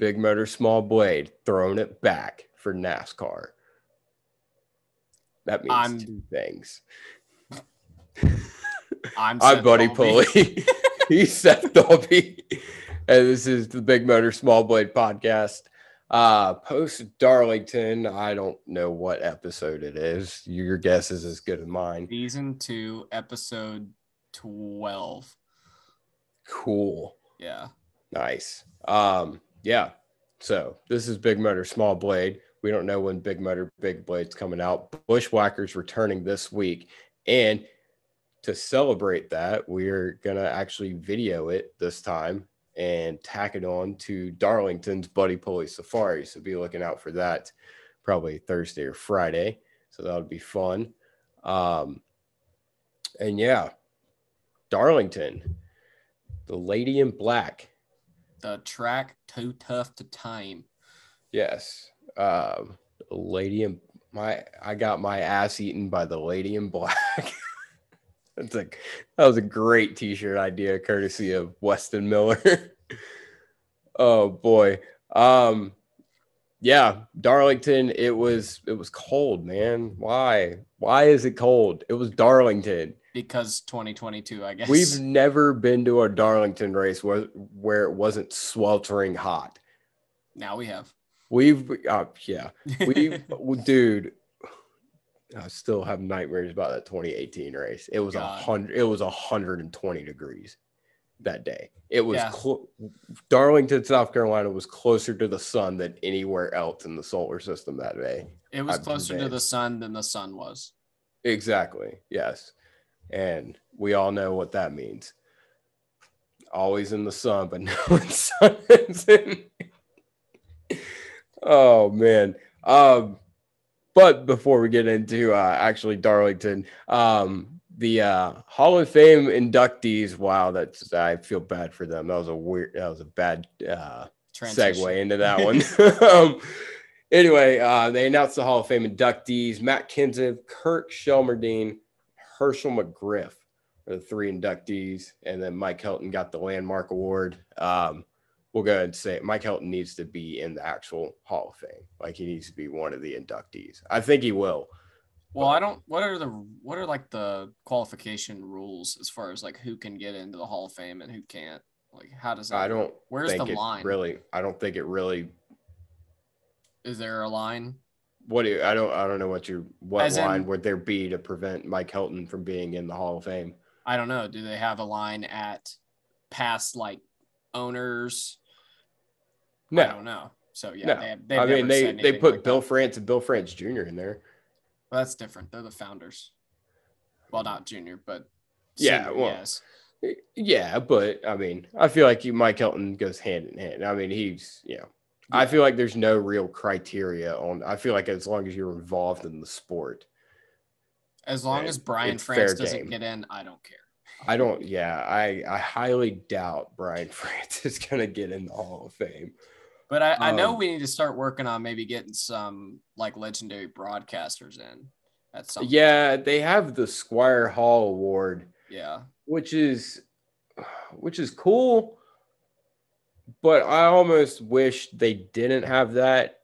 Big motor, small blade, throwing it back for NASCAR. That means I'm- two things. I'm, I'm Buddy. Pulley. He's Seth Dolby. And this is the Big Motor Small Blade podcast. Uh post Darlington. I don't know what episode it is. Your guess is as good as mine. Season two, episode twelve. Cool. Yeah. Nice. Um, yeah. So this is Big Motor Small Blade. We don't know when Big Motor Big Blade's coming out. Bushwhackers returning this week. And to celebrate that, we're gonna actually video it this time and tack it on to Darlington's Buddy Pulley Safari. So be looking out for that probably Thursday or Friday. So that would be fun. Um, and yeah, Darlington, the lady in black. The track too tough to tame. Yes. Um, lady in my I got my ass eaten by the lady in black. That's like that was a great t-shirt idea, courtesy of Weston Miller. oh boy. Um yeah, Darlington, it was it was cold, man. Why? Why is it cold? It was Darlington. Because 2022, I guess. We've never been to a Darlington race where where it wasn't sweltering hot. now we have. We've, uh, yeah, we, dude, I still have nightmares about that 2018 race. It was a hundred, it was 120 degrees that day. It was Yeah. clo- Darlington, South Carolina was closer to the sun than anywhere else in the solar system that day. It was I've closer to the sun than the sun was. Exactly. Yes. And we all know what that means. Always in the sun, but no one's sun. oh man. Um, but before we get into uh, actually Darlington, um, the uh, Hall of Fame inductees. Wow, that's I feel bad for them. That was a weird. That was a bad uh, Transition. segue into that one. um, anyway, uh, they announced the Hall of Fame inductees: Matt Kenseth, Kirk Shelmerdine, Hershel McGriff are the three inductees, and then Mike Helton got the landmark award. Um, we'll go ahead and say Mike Helton needs to be in the actual Hall of Fame. Like he needs to be one of the inductees. I think he will. Well, I don't. What are the what are like the qualification rules as far as like who can get into the Hall of Fame and who can't? Like, how does that? I don't Where's the line? really. I don't think it really. Is there a line? What do you, I don't I don't know what your what As in- line would there be to prevent Mike Helton from being in the Hall of Fame? I don't know. Do they have a line at past like owners? No. I don't know. So yeah, No. they have, I mean, they they put like Bill that. France and Bill France Jr. in there. Well, that's different. They're the founders. Well, not junior, but Yeah, senior, well, yes. Yeah, but I mean, I feel like you, Mike Helton goes hand in hand. I mean, he's you know, I feel like there's no real criteria on. I feel like as long as you're involved in the sport, As long as Brian France doesn't game. get in, I don't care. I don't. Yeah, I I highly doubt Brian France is gonna get in the Hall of Fame. But I, I know Um, we need to start working on maybe getting some like legendary broadcasters in at some. Yeah, they have the Squier Hall Award. Yeah. which is which is cool but i almost wish they didn't have that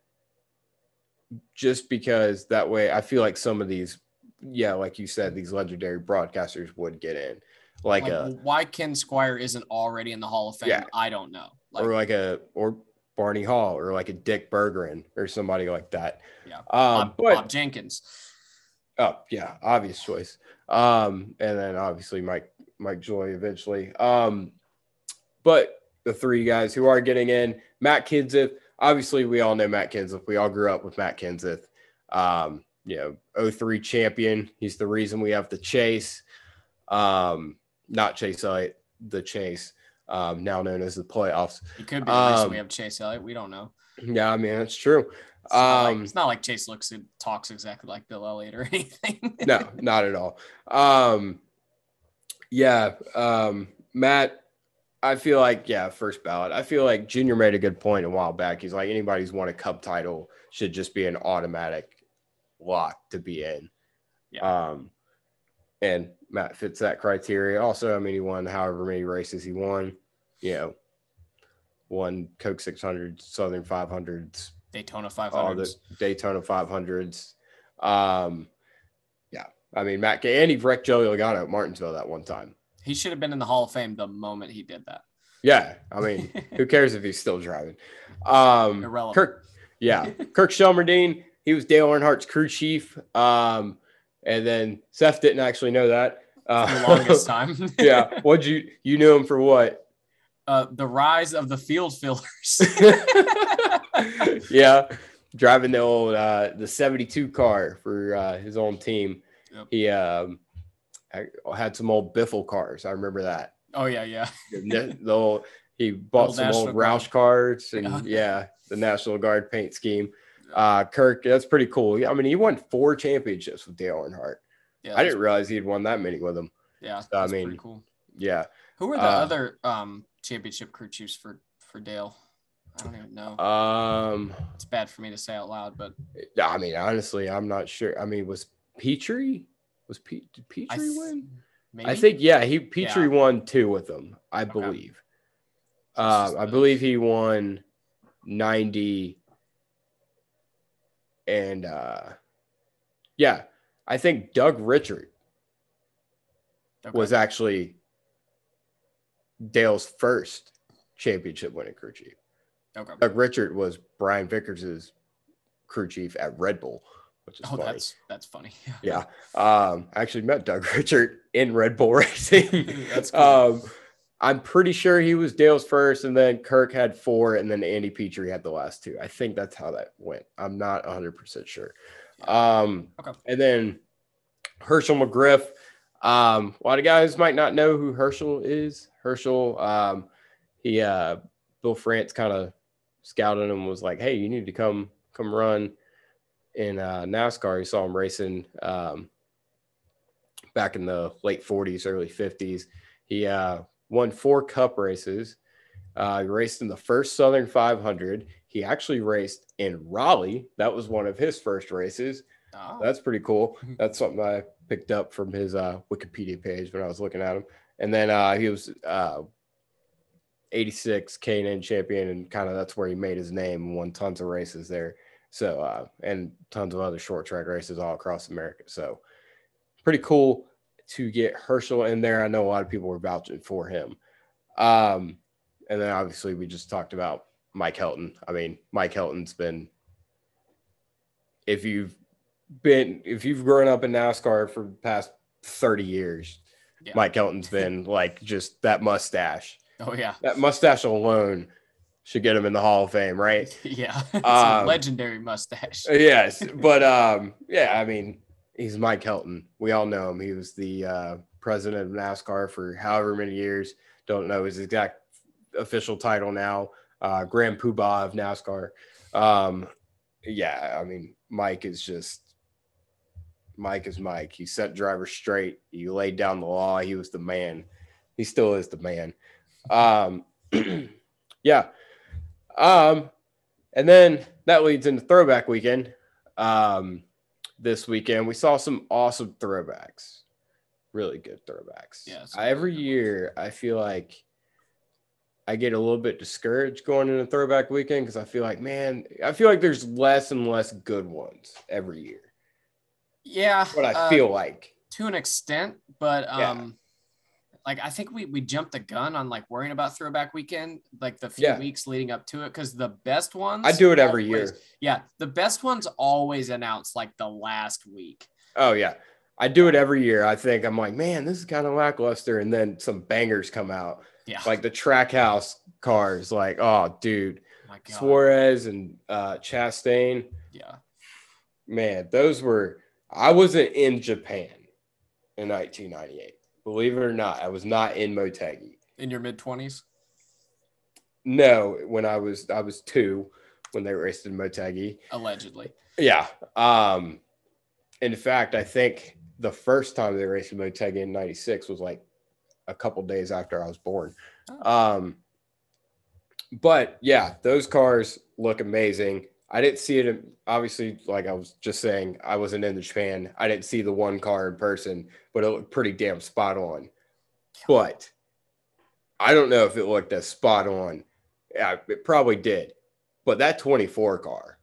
just because that way i feel like some of these yeah like you said these legendary broadcasters would get in like, Like, a why Ken Squier isn't already in the Hall of Fame? Yeah. I don't know. Like, or like a or barney hall or like a dick berggren or somebody like that Yeah. um Bob, but Bob Jenkins. Oh yeah, obvious choice. Um, and then obviously Mike Mike Joy eventually. Um, but the three guys who are getting in, Matt Kenseth. Obviously, we all know Matt Kenseth. We all grew up with Matt Kenseth. Um, you know, 03 champion. He's the reason we have the chase. Um, not Chase Elliott, the chase, um, now known as the playoffs. He could be the reason Um, we have Chase Elliott. We don't know. Yeah, I mean that's true. It's, not like, Um, it's not like Chase looks and talks exactly like Bill Elliott or anything. no, not at all. Um, yeah, um, Matt, I feel like yeah, first ballot. I feel like Junior made a good point a while back. He's like anybody who's won a cup title should just be an automatic lock to be in. Yeah. Um, and Matt fits that criteria. Also, I mean, he won however many races he won. You know, won Coke 600, Southern 500s, Daytona all the 500s. Daytona 500s. Um, yeah, I mean Matt and he wrecked Joey Logano at Martinsville that one time. He should have been in the Hall of Fame the moment he did that. Yeah, I mean, who cares if he's still driving? Um, Irrelevant. Kirk, yeah, Kirk Shelmerdine, he was Dale Earnhardt's crew chief. Um, and then Seth didn't actually know that. For Uh, the longest time. yeah, what you you knew him for what? Uh, the rise of the field fillers. yeah, driving the old uh, the '72 car for uh, his own team. Yep. He um, I- had some old Biffle cars. I remember that. oh yeah, yeah. the, the old, he bought Old some National old Guard. Roush cards and Yeah. yeah. the National Guard paint scheme. Uh, Kirk, that's pretty cool. I mean, he won four championships with Dale Earnhardt. Yeah, I didn't realize he'd won that many with him. Yeah, I that's pretty mean, cool. Yeah. Who were the uh, other um championship crew chiefs for for Dale? I don't even know. Um, it's bad for me to say out loud, but I mean, honestly, I'm not sure. I mean, was Petree was Pe- did Petree th- win? maybe I think yeah, he Petree Yeah. won two with them, I Okay. believe. Uh, I believe he won 90 and uh yeah, I think Doug Richert okay. was actually Dale's first championship winning crew chief. okay. Doug Richert was Brian Vickers's crew chief at Red Bull, which is Oh, funny. that's that's funny. Yeah. Um, I actually met Doug Richard in Red Bull Racing. That's cool. Um, I'm pretty sure he was Dale's first, and then Kirk had four, and then Andy Petree had the last two. I think that's how that went. I'm not 100% sure. Um, Okay. And then Hershel McGriff. Um, a lot of guys might not know who Hershel is. Hershel, um, he, uh, Bill France kind of scouted him was like, hey, you need to come come run in uh, NASCAR. You saw him racing um, back in the late 40s, early 50s. He uh, won four cup races. Uh, he raced in the first Southern 500. He actually raced in Raleigh. That was one of his first races. Oh, That's pretty cool. That's something I picked up from his uh, Wikipedia page when I was looking at him. And then uh, he was uh, 86 K&N champion, and kind of that's where he made his name and won tons of races there. So, uh, and tons of other short track races all across America. So, pretty cool to get Hershel in there. I know a lot of people were vouching for him. Um, and then obviously we just talked about Mike Helton. I mean, Mike Helton's been, if you've been, if you've grown up in NASCAR for the past 30 years, Yeah. Mike Helton's been like just that mustache. oh yeah, That mustache alone should get him in the Hall of Fame, right? yeah. It's a Um, legendary mustache. yes, but um, yeah, I mean, he's Mike Helton. We all know him. He was the uh, president of NASCAR for however many years. Don't know his exact official title now. Uh, Grand Poobah of NASCAR. Um, yeah, I mean, Mike is just Mike is Mike. He set drivers straight. He laid down the law. He was the man. He still is the man. Um, yeah. Um, and then that leads into throwback weekend. Um, this weekend we saw some awesome throwbacks, really good throwbacks. Yeah, every good year I feel like I get a little bit discouraged going into throwback weekend because I feel like, man, I feel like there's less and less good ones every year. Yeah, What I uh, feel like. to an extent, but um, like I think we we jumped the gun on like worrying about throwback weekend, like the few Yeah. weeks leading up to it, because the best ones I do it every always- year. Yeah, the best ones always announce like the last week. Oh yeah. I do it every year. I think I'm like, man, this is kind of lackluster. And then some bangers come out. Yeah, Like the Trackhouse cars, like, oh dude, my God. Suarez and uh Chastain. Yeah, Man, those were I wasn't in Japan in 1998. Believe it or not, I was not in Motegi. in your mid twenties. No, when I was I was two when they raced in Motegi. Allegedly. Yeah. Um in fact, I think the first time they raced in Motegi in 96 was like a couple days after I was born. Um but yeah, those cars look amazing. I didn't see it obviously like I was just saying I wasn't in the Japan. I didn't see the one car in person, but it looked pretty damn spot on. But I don't know if it looked as spot on Yeah, it probably did. But that 24 car,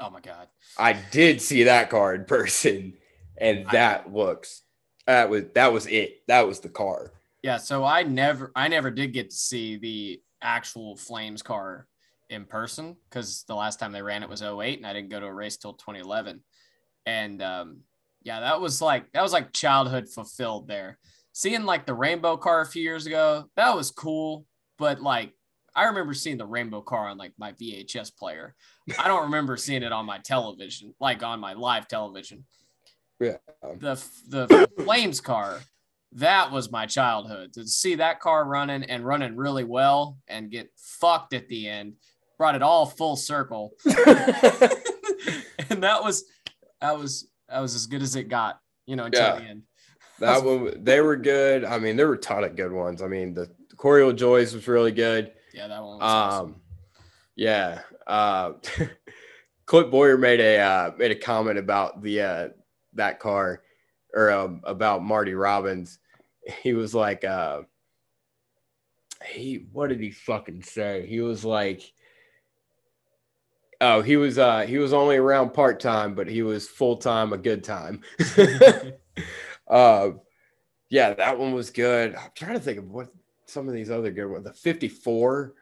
Oh my god. I did see that car in person, and I- that looks that was that was it. That was the car. Yeah, so I never I never did get to see the actual Flames car in person because the last time they ran it was 08 and I didn't go to a race till 2011. And um, yeah, that was like that was like childhood fulfilled there. Seeing like the rainbow car a few years ago, that was cool, but like I remember seeing the rainbow car on like my VHS player. I don't remember seeing it on my television, like on my live television. Yeah. The the Flames car, that was my childhood. To see that car running and running really well and get fucked at the end brought it all full circle. and that was that was that was as good as it got, you know, until Yeah. the end. That one, they were good. I mean, there were a ton of good ones. I mean, the Corey LaJoie's was really good. Yeah, that one was awesome. Um, yeah. Uh, Clint Bowyer made a uh, made a comment about the uh, that car or um, about Marty Robbins. He was like, uh, he what did he fucking say? He was like, oh, he was uh, he was only around part time, but he was full time a good time. uh, yeah, that one was good. I'm trying to think of what some of these other good ones. The 54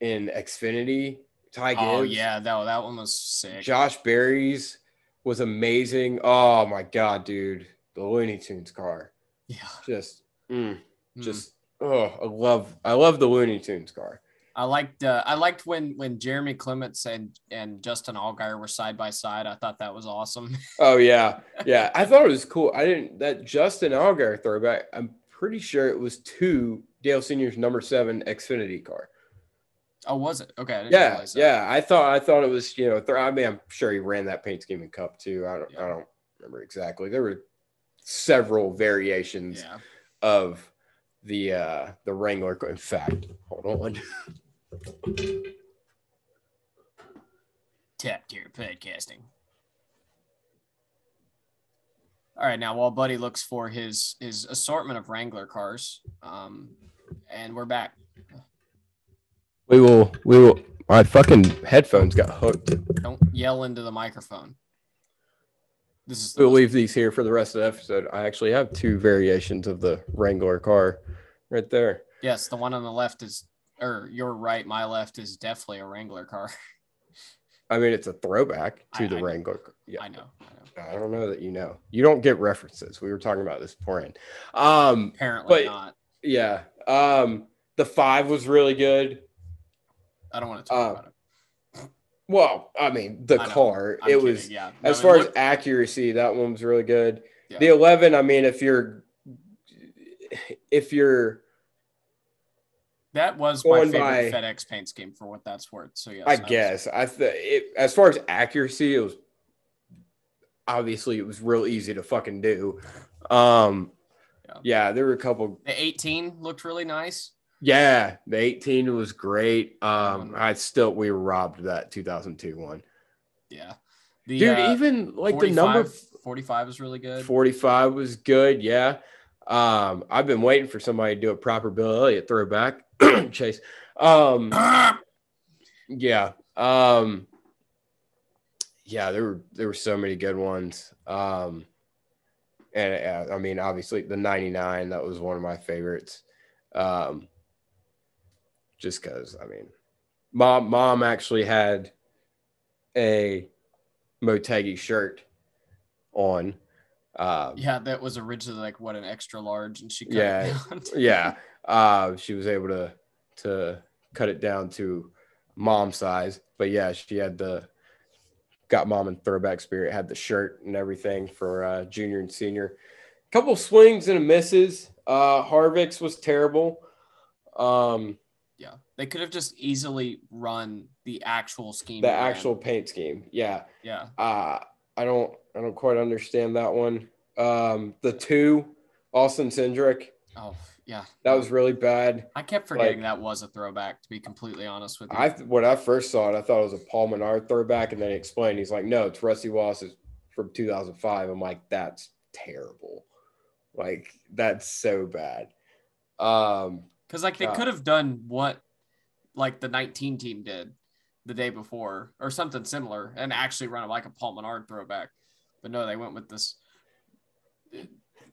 in Xfinity. Ty Gibbs. Oh yeah, that that one was sick. Josh Berry's was amazing. Oh my god, dude, the Looney Tunes car. yeah. Just, mm, Mm. just, oh, I love, I love the Looney Tunes car. I liked uh, I liked when when Jeremy Clements and and Justin Allgaier were side by side. I thought that was awesome. Oh yeah, yeah. I thought it was cool. I didn't that Justin Allgaier throwback. I'm pretty sure it was to Dale Senior's number seven Xfinity car. Oh, was it? Okay. I didn't Yeah, that. yeah. I thought I thought it was you know. Th- I mean, I'm sure he ran that paint scheme in Cup too. I don't Yeah. I don't remember exactly. There were several variations Yeah. of the uh the Wrangler. In fact, hold on. Tap tier podcasting. All right, now while Buddy looks for his his assortment of Wrangler cars, um, and we're back. We will. We will. My fucking headphones got hooked. Don't yell into the microphone. This is We'll leave these here for the rest of the episode. I actually have two variations of the Wrangler car right there. yes, the one on the left is, or your right, my left is definitely a Wrangler car. I mean, it's a throwback to I- the I. Wrangler. car. Yeah, I know, I know. I don't know that you know. You don't get references. We were talking about this beforehand. Um, Apparently not. yeah. Um, the five was really good. I don't want to talk uh, about it. Well, I mean, the I car. It kidding, was yeah. as far it as accuracy, that one was really good. Yeah. The eleven. I mean, if you're if you're that was my favorite by- FedEx paint scheme for what that's worth. So yes, I was- guess I th- it, as far as accuracy, it was obviously it was real easy to fucking do. Um, Yeah. yeah, there were a couple. the 18 looked really nice. Yeah, the 18 was great. Um, Mhm. I still we robbed that 2002 one, Yeah. The, dude. uh, even like the number 45 is really good. 45 was good. Yeah. Um, I've been waiting for somebody to do a proper Bill Elliott throwback. Chase. Um, yeah. Um, yeah, there were there were so many good ones. Um, and uh, I mean, obviously the 99, that was one of my favorites. Um, just because I mean, mom mom actually had a Motegi shirt on. Um, yeah, that was originally like what an extra large, and she cut Yeah. it down. yeah uh she was able to to cut it down to mom size but yeah she had the got mom in throwback spirit had the shirt and everything for uh junior and senior couple swings and a misses uh harvick's was terrible um yeah, they could have just easily run the actual scheme. the ran. actual paint scheme yeah yeah, uh i don't i don't quite understand that one um the two austin cindric oh yeah, that was really bad I kept forgetting like- that was a throwback. To be completely honest with you, I when I first saw it, I thought it was a Paul Menard throwback, and then he explained he's like, no, it's Rusty Wallace's from 2005. I'm like, that's terrible. Like that's so bad. Um, because like they uh, could have done what like the 19 team did the day before or something similar and actually run it like a Paul Menard throwback. But no, they went with this.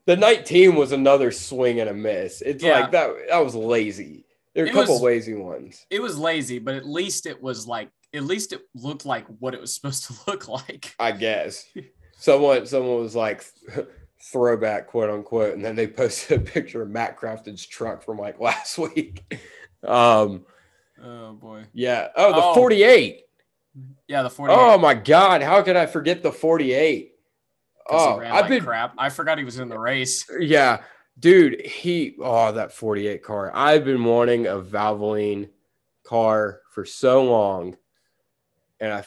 The 19 was another swing and a miss. It's Yeah. like that that was lazy. There were a couple was- lazy ones. It was lazy, but at least it was like at least it looked like what it was supposed to look like. I guess. Someone someone was like throwback quote unquote, and then they posted a picture of Matt Crafton's truck from like last week. Um Oh boy. yeah. Oh, the Oh. 48. Yeah, the 48. Oh my god, how could I forget the 48? 'cause he Oh, I've like been crap. I forgot he was in the race. yeah, dude, he oh that 48 car. I've been wanting a Valvoline car for so long. And I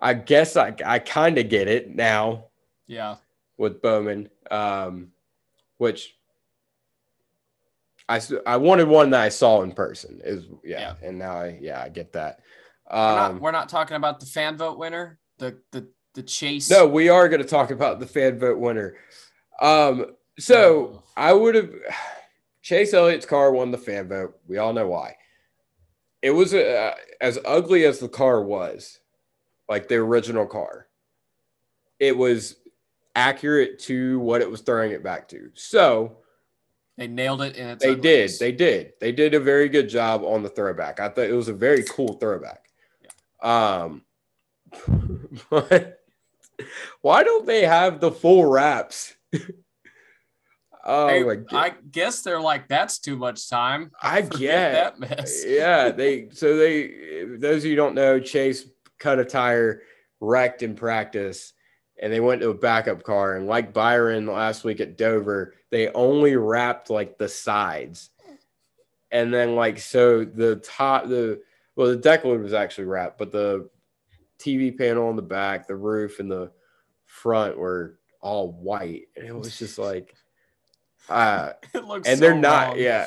I guess I I kind of get it now Yeah. With Bowman. Um which I wanted one that I saw in person is yeah, and now I yeah, I get that. We're not, Um we're not talking about the fan vote winner, the the the chase. No, we are going to talk about the fan vote winner. Um, so I would have Chase Elliott's car won the fan vote. We all know why. It was uh, as ugly as the car was, like the original car. It was accurate to what it was throwing it back to. So they nailed it its they did. They did. They did a very good job on the throwback. I thought it was a very cool throwback. Um, but why don't they have the full wraps? oh my! I guess they're like that's too much time. I, get. that mess. yeah, they. So they. Those of you who don't know, Chase cut a tire, wrecked in practice, and they went to a backup car. And like Byron last week at Dover, they only wrapped like the sides, and then like so the top the well the deck lid was actually wrapped, but the TV panel on the back, the roof, and the front were all white, and it was just like. Uh, It looks and so they're not, wrong. yeah.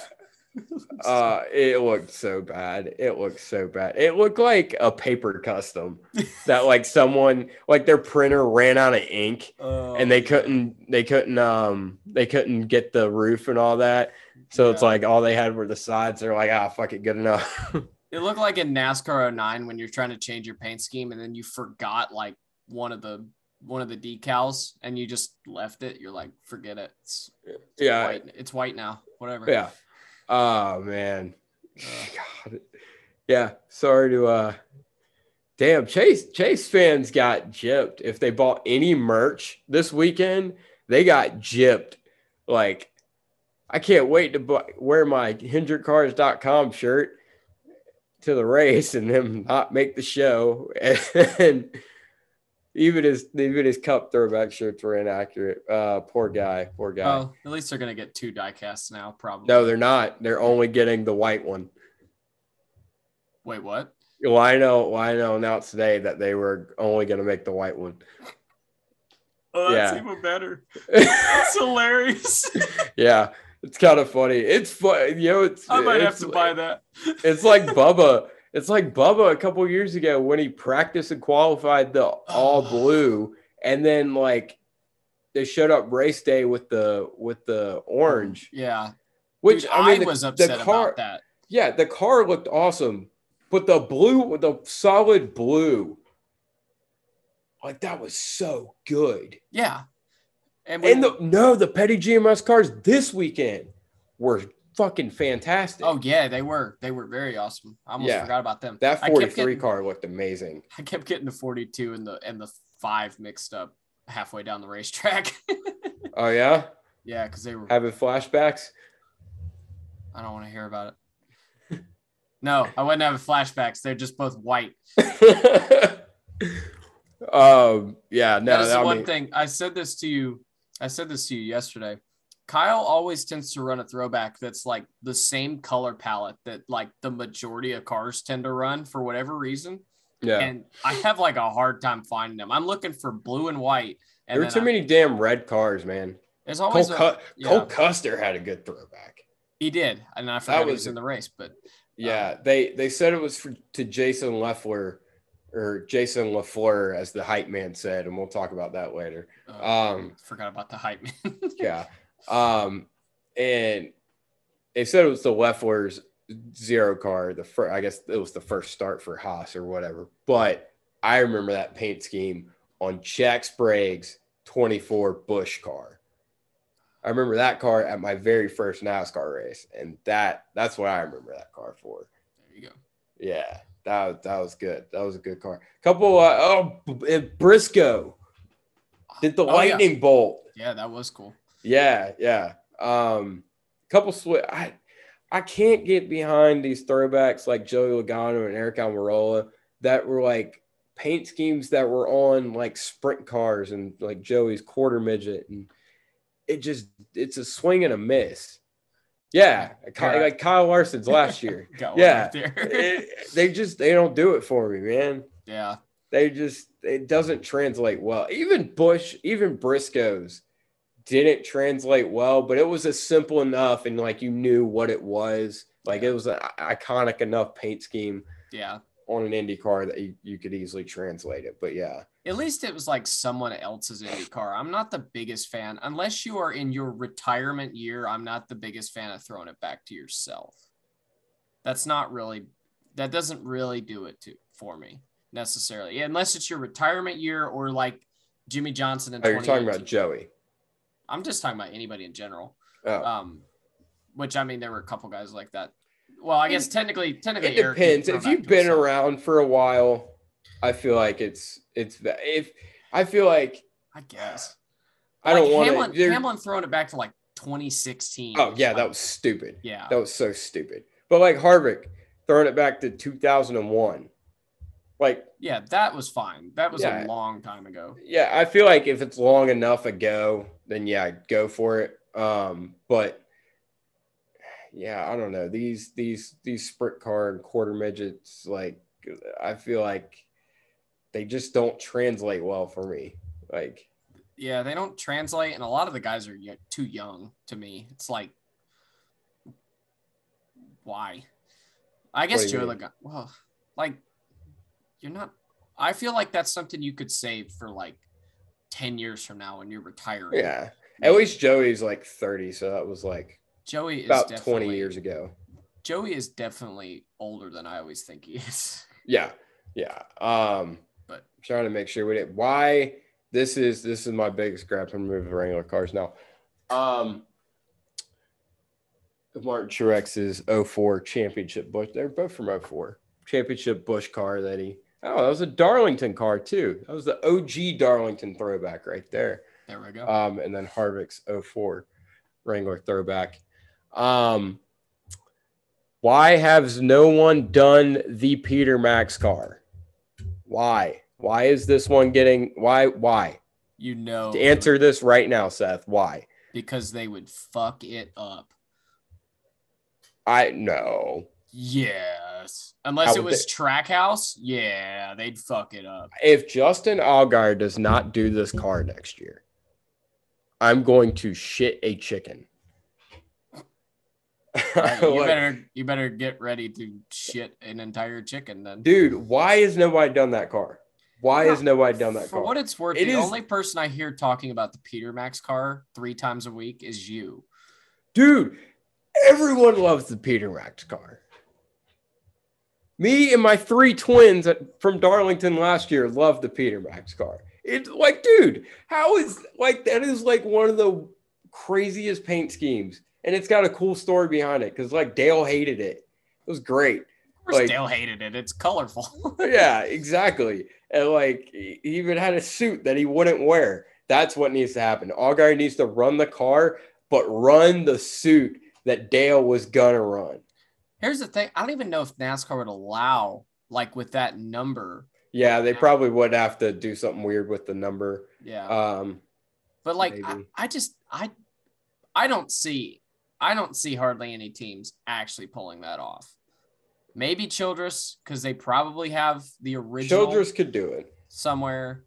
Uh, it looked so bad. It looked so bad. It looked like a paper custom that like someone like their printer ran out of ink Oh, and they couldn't they couldn't um they couldn't get the roof and all that. So it's like all they had were the sides. They're like, ah, fuck it, good enough. It looked like in NASCAR 09 when you're trying to change your paint scheme and then you forgot like one of the one of the decals and you just left it. You're like, forget it. It's yeah, white. It's white now. Whatever. yeah. Oh man, God. Yeah, sorry to uh damn Chase Chase fans got gypped. If they bought any merch this weekend, they got gypped. Like I can't wait to buy, wear my HendrickCars.com shirt to the race and them not make the show. And even his even his cup throwback shirts were inaccurate. Uh poor guy, poor guy. Oh, at least they're gonna get two die casts now, probably. No, they're not. They're only getting the white one. Wait, what? Well, I know. Well, I know announced today that they were only going to make the white one. Oh, that's even better. That's hilarious. yeah, it's kind of funny. It's fun. You know, it's. I might have to buy that. It's like Bubba. It's like Bubba a couple years ago when he practiced and qualified the all blue, and then like they showed up race day with the with the orange, Yeah. which Dude, I mean, the- was the upset car, about that. Yeah, the car looked awesome, but the blue, the solid blue, like that was so good. Yeah. And, we, And the no, the petty GMS cars this weekend were fucking fantastic. oh yeah, they were. They were very awesome. I almost Yeah. forgot about them. that 43 getting- car looked amazing. I kept getting the 42 and the and the five mixed up halfway down the racetrack. Oh yeah, yeah, because they were. having flashbacks. I don't want to hear about it. No, I wouldn't have flashbacks. They're just both white. um, yeah, no, that is one mean, thing. I said this to you. I said this to you yesterday. Kyle always tends to run a throwback that's like the same color palette that like the majority of cars tend to run for whatever reason. yeah. And I have like a hard time finding them. I'm looking for blue and white. And there are too I- many damn red cars, man. There's Cole, always a, Cu- yeah. Cole Custer had a good throwback. he did, and I forgot he was- was in the race. But Yeah, they they said it was for, to Jason Leffler or Jason Lafleur, as the hype man said, and we'll talk about that later. uh, Um, forgot about the hype man. yeah, um, and they said it was the Leffler's zero car. The first, I guess it was the first start for Haas or whatever. But I remember that paint scheme on Jack Sprague's 24 Busch car. I remember that car at my very first NASCAR race, and that that's what I remember that car for. There you go. Yeah, that that was good. That was a good car. Couple uh, oh Briscoe did the Oh, yeah. lightning bolt. Yeah, that was cool. Yeah, yeah. Um, couple swi I I can't get behind these throwbacks like Joey Logano and Eric Almirola that were like paint schemes that were on like sprint cars and like Joey's quarter midget and it just it's a swing and a miss. Yeah, Ky- Yeah. like Kyle Larson's last year. Got Yeah. It- they just they don't do it for me, man yeah. they just it doesn't translate well. Even Bush, even Briscoes didn't translate well, but it was a simple enough and like you knew what it was. Like it was an iconic enough paint scheme Yeah. on an Indy car that you, you could easily translate it. But yeah, At least it was like someone else's Indy car. I'm not the biggest fan, unless you are in your retirement year. I'm not the biggest fan of throwing it back to yourself. That's not really, that doesn't really do it to for me necessarily, Yeah, unless it's your retirement year or like Jimmie Johnson in oh, you're talking about Joey. I'm just talking about anybody in general. Oh. Um, which I mean, there were a couple guys like that. Well, I guess technically, technically, it depends. If you've been himself. around for a while, I feel like it's it's if I feel like I guess. I Like don't want Hamlin, to. Hamlin throwing it back to like 2016. Oh yeah, Like, that was stupid. yeah. That was so stupid. But like Harvick throwing it back to 2001. Like, Yeah, that was fine. That was Yeah. a long time ago. yeah, I feel like if it's long enough ago, then yeah, go for it. Um, but yeah, I don't know. These these these sprint car and quarter midgets, like I feel like they just don't translate well for me. Like, Yeah, they don't translate, and a lot of the guys are y- too young to me. It's like, why? I guess What do you Joe? Logano. Well, like, you're not. I feel like that's something you could save for like ten years from now when you're retiring. yeah. At least Joey's like 30, so that was like Joey is about 20 years ago. Joey is definitely older than I always think he is. Yeah, yeah. Um, But- I'm trying to make sure we did. Why this is this is my biggest grab. I'm moving regular cars now. Um, Martin Truex's 04 championship Busch. They're both from 04 championship Busch car that he. Oh, that was a Darlington car too. That was the OG Darlington throwback right there. There we go. Um, and then Harvick's 04 Wrangler throwback. Um, why has no one done the Peter Max car? Why? Why is this one getting why? Why? you know, To Answer this right now, Seth. Why? because they would fuck it up. I know. Yes. Unless it was they- Trackhouse, yeah, they'd fuck it up. If Justin Allgaier does not do this car next year, I'm going to shit a chicken. Alright, you Like- better you better get ready to shit an entire chicken then. dude, why has nobody done that car? Why has nobody done that For car? what it's worth, It the is- only person I hear talking about the Peter Max car three times a week is you. Dude, everyone loves the Peter Max car. Me and my three twins at- from Darlington last year loved the Peter Max car. It's like, dude, how is like that is like one of the craziest paint schemes, and it's got a cool story behind it because like Dale hated it. It was great. Of course, Like- Dale hated it. It's colorful. yeah, exactly. And like he even had a suit that he wouldn't wear. That's what needs to happen. Allgaier needs to run the car, but run the suit that Dale was gonna run. Here's the thing: I don't even know if NASCAR would allow, like, with that number. Yeah, they probably would have to do something weird with the number. Yeah, Um, but like, I. I just, I, I don't see, I don't see hardly any teams actually pulling that off. Maybe Childress because they probably have the original Childress could do it. somewhere.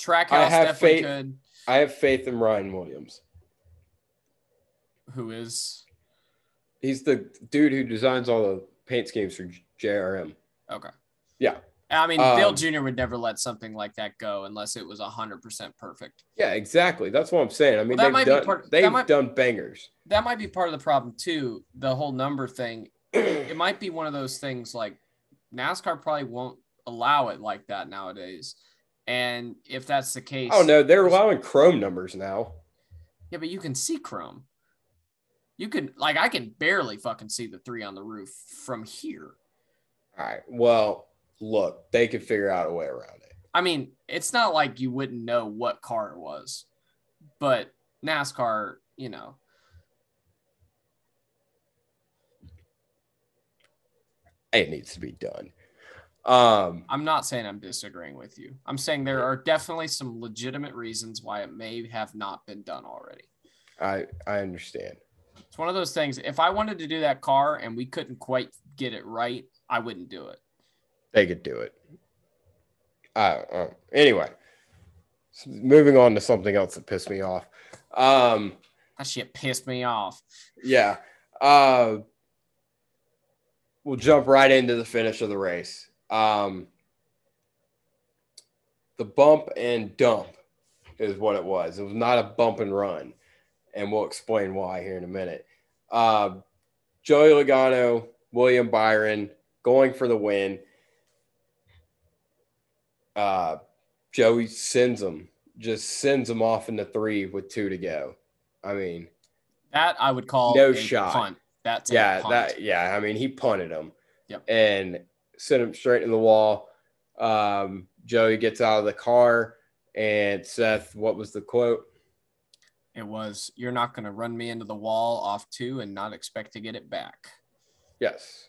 Trackhouse definitely faith- could. I have faith in Ryan Williams. Who is He's the dude who designs all the paint schemes for JRM. okay? Yeah. I mean, Dale Um, Jr. would never let something like that go unless it was hundred percent perfect. Yeah, exactly. That's what I'm saying. I mean, Well, they've done part- they've might- done bangers. That might be part of the problem too. The whole number thing. it might be one of those things like NASCAR probably won't allow it like that nowadays. And if that's the case, Oh no, they're allowing chrome numbers now. yeah, but you can see chrome. You can like I can barely fucking see the three on the roof from here. All right. Well, look, they could figure out a way around it. I mean, it's not like you wouldn't know what car it was, but NASCAR, you know, It needs to be done. Um, I'm not saying I'm disagreeing with you. I'm saying there are definitely some legitimate reasons why it may have not been done already. I I understand. It's one of those things. If I wanted to do that car and we couldn't quite get it right, I wouldn't do it. They could do it. Uh, uh, anyway, moving on to something else that pissed me off. Um, That shit pissed me off. yeah. Uh, we'll jump right into the finish of the race. Um, the bump and dump is what it was. It was not a bump and run, and we'll explain why here in a minute. Uh, Joey Logano, William Byron going for the win. Uh, Joey sends him, just sends him off into three with two to go. I mean, That I would call No a shot. punt. That's yeah, that yeah. I mean, he punted him, Yep. and sent him straight in the wall. Um, Joey gets out of the car, and Seth, what was the quote? It was you're not going to run me into the wall off two and not expect to get it back. Yes,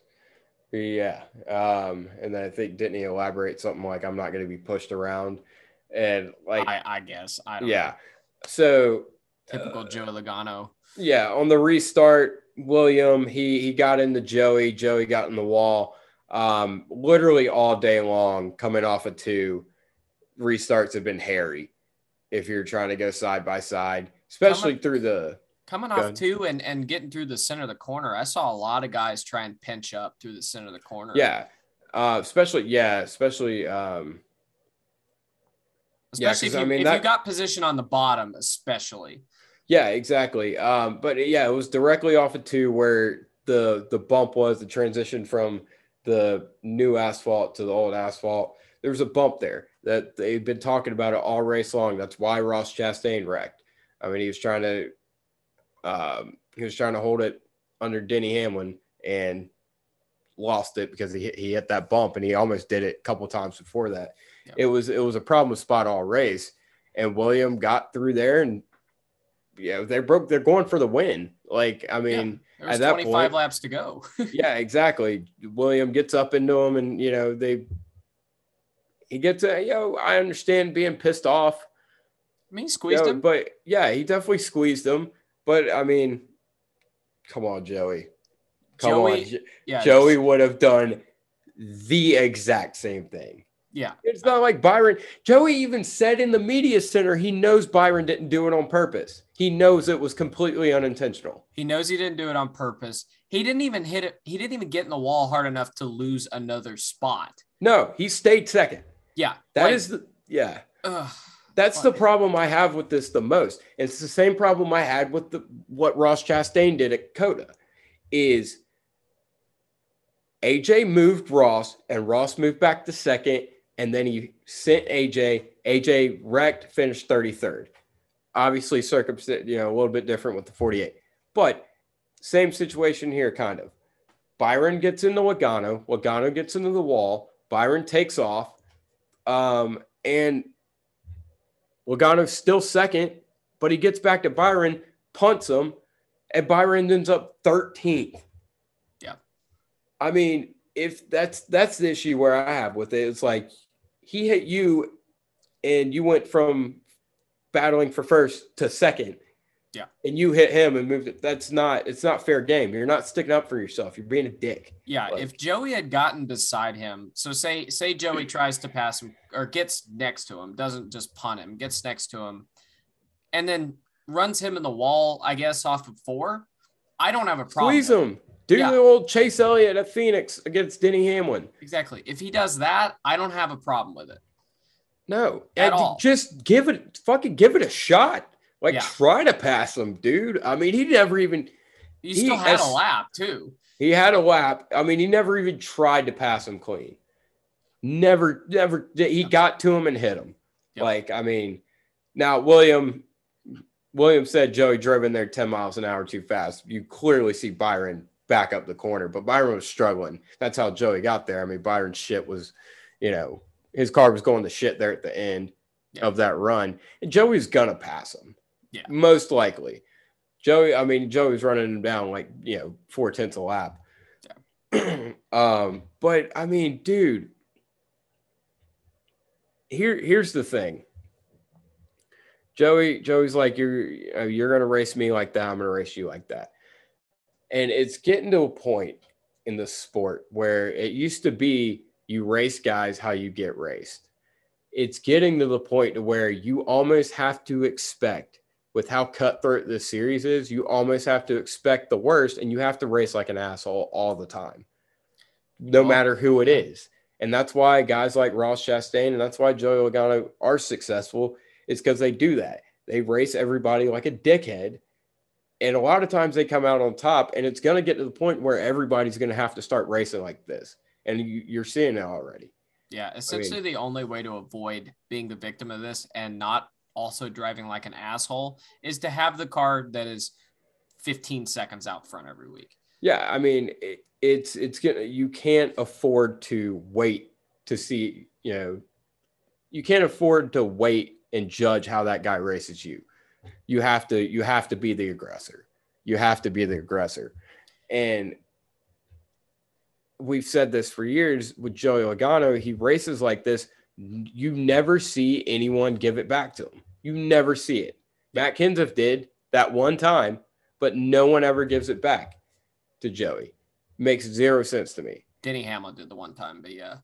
yeah. Um, and then I think didn't he elaborate something like, "I'm not going to be pushed around," and like, I, I guess. I don't yeah. know. So Typical uh, Joey Logano. Yeah, on the restart, William he he got into Joey. Joey got in the wall. Um, literally all day long, coming off of two restarts have been hairy. If you're trying to go side by side, especially Coming- through the Coming off two and, and getting through the center of the corner, I saw a lot of guys try and pinch up through the center of the corner. yeah, uh, especially yeah, especially um, Yeah, if, you, I mean, if that- you got position on the bottom, especially. Yeah, exactly. Um, but yeah, it was directly off of two where the the bump was the transition from the new asphalt to the old asphalt. There was a bump there that they've been talking about it all race long. That's why Ross Chastain wrecked. I mean, he was trying to um, he was trying to hold it under Denny Hamlin and lost it because he hit, he hit that bump and he almost did it a couple times before that. Yeah. It was it was a problem with spot all race, and William got through there and yeah, they broke. They're going for the win. Like I mean, was At that 25 point- laps to go. yeah, exactly. William gets up into him, and you know they. He gets a you know I understand being pissed off, I mean, he squeezed yo, him. but yeah, he definitely squeezed him. But I mean, come on, Joey. Come Joey- on, yeah. Joey would have done the exact same thing. Yeah. It's not like Byron. Joey even said in the media center he knows Byron didn't do it on purpose. He knows it was completely unintentional. He knows he didn't do it on purpose. He didn't even hit it. He didn't even get in the wall hard enough to lose another spot. No, he stayed second. Yeah. That like, is the yeah. ugh. That's the problem I have with this the most. It's the same problem I had with the what Ross Chastain did at COTA. Is AJ moved Ross and Ross moved back to second, and then he sent AJ. AJ wrecked, finished 33rd. Obviously, circumstance, you know, a little bit different with the 48. But same situation here, kind of. Byron gets into Logano. Logano gets into the wall. Byron takes off. Um, and Logano's still second, but he gets back to Byron, punts him, and Byron ends up 13th. Yeah. I mean, if that's that's the issue where I have with it, it's like he hit you and you went from battling for first to second. Yeah. And you hit him and moved it. That's not it's not fair game. You're not sticking up for yourself. You're being a dick. Yeah, Like- if Joey had gotten beside him, so say say Joey tries to pass him or gets next to him, doesn't just punt him, gets next to him, and then runs him in the wall, I guess off of four. I don't have a problem. Squeeze him. Do Yeah. the old Chase Elliott at Phoenix against Denny Hamlin. Exactly. If he does that, I don't have a problem with it. No, At and all. just give it, fucking give it a shot. Like Yeah. try to pass him, dude. I mean, he never even He still had a lap too. He had a lap. I mean, he never even tried to pass him clean. Never, never. He got to him and hit him. Yep. Like, I mean, now William, William said Joey drove in there 10 miles an hour too fast. You clearly see Byron back up the corner, but Byron was struggling. That's how Joey got there. I mean, Byron's shit was, you know, his car was going to shit there at the end yeah. of that run. And Joey's gonna pass him. Yeah. Most likely. Joey, I mean, Joey's running him down like, you know, four tenths a lap. Yeah. um, but I mean, dude, here, here's the thing. Joey, Joey's like, you're you're gonna race me like that. I'm gonna race you like that. And it's getting to a point in the sport where it used to be you race guys how you get raced. It's getting to the point to where you almost have to expect with how cutthroat this series is, you almost have to expect the worst and you have to race like an asshole all the time, no matter who it is. And that's why guys like Ross Chastain and that's why Joey Logano are successful, is because they do that. They race everybody like a dickhead. And a lot of times they come out on top, and it's going to get to the point where everybody's going to have to start racing like this. And you, are seeing it already. Yeah, essentially I mean, the only way to avoid being the victim of this and not also driving like an asshole is to have the car that is 15 seconds out front every week. Yeah, I mean it, it's it's gonna you can't afford to wait to see you know you can't afford to wait and judge how that guy races you. You have to you have to be the aggressor. You have to be the aggressor, and we've said this for years with Joey Logano. He races like this you never see anyone give it back to him. You never see it. Matt Kenseth did that one time, but no one ever gives it back to Joey. Makes zero sense to me. Denny Hamlin did the one time, but yeah.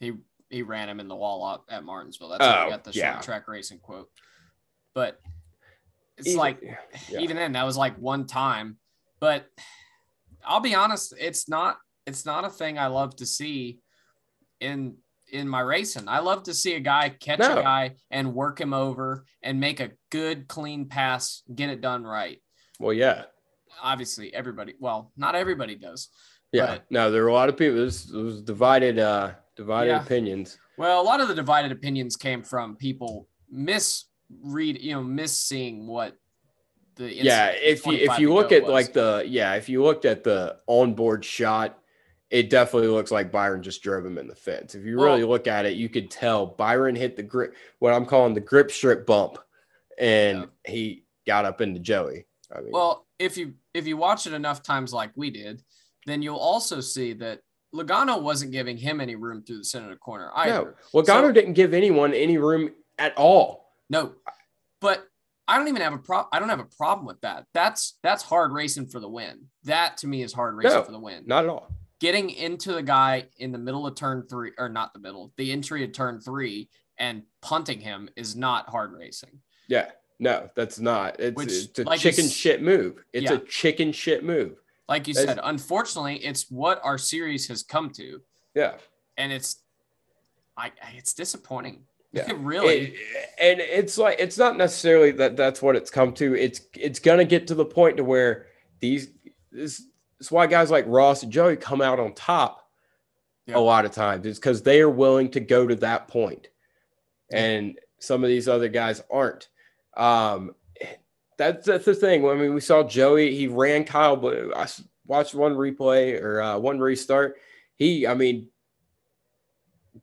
He he ran him in the wall up at Martinsville. That's how oh, got the yeah. short track racing quote. But it's even, like yeah. even then that was like one time. But I'll be honest, it's not it's not a thing I love to see in in my racing. I love to see a guy catch no. a guy and work him over and make a good clean pass, get it done right. Well, yeah. Obviously, everybody. Well, not everybody does. Yeah. no, there are a lot of people. This was divided, uh, divided yeah. opinions. Well, a lot of the divided opinions came from people misread, you know, misseeing what the yeah. If you if you look at was. like the yeah, if you looked at the onboard shot it definitely looks like Byron just drove him in the fence. If you really well, look at it, you could tell Byron hit the grip, what I'm calling the grip strip bump, and yeah. he got up into Joey. I mean, well, if you if you watch it enough times like we did, then you'll also see that Logano wasn't giving him any room through the center of the corner either. No, Logano so, didn't give anyone any room at all. No, but I don't even have a pro. I don't have a problem with that. That's that's hard racing for the win. That to me is hard racing no, for the win. Not at all getting into the guy in the middle of turn three, or not the middle, the entry of turn three, and punting him is not hard racing. Yeah, no, that's not. It's, Which, it's a like chicken shit move. It's yeah. a chicken shit move. Like you that's, said, unfortunately, it's what our series has come to. Yeah, and it's, I, it's disappointing. Yeah, really. It, and it's like it's not necessarily that that's what it's come to. It's it's gonna get to the point to where these this it's why guys like Ross and Joey come out on top a lot of times. It's because they are willing to go to that point. And some of these other guys aren't. Um, that's that's the thing. I mean, we saw Joey. He ran Kyle, but I watched one replay or uh, one restart. He, I mean,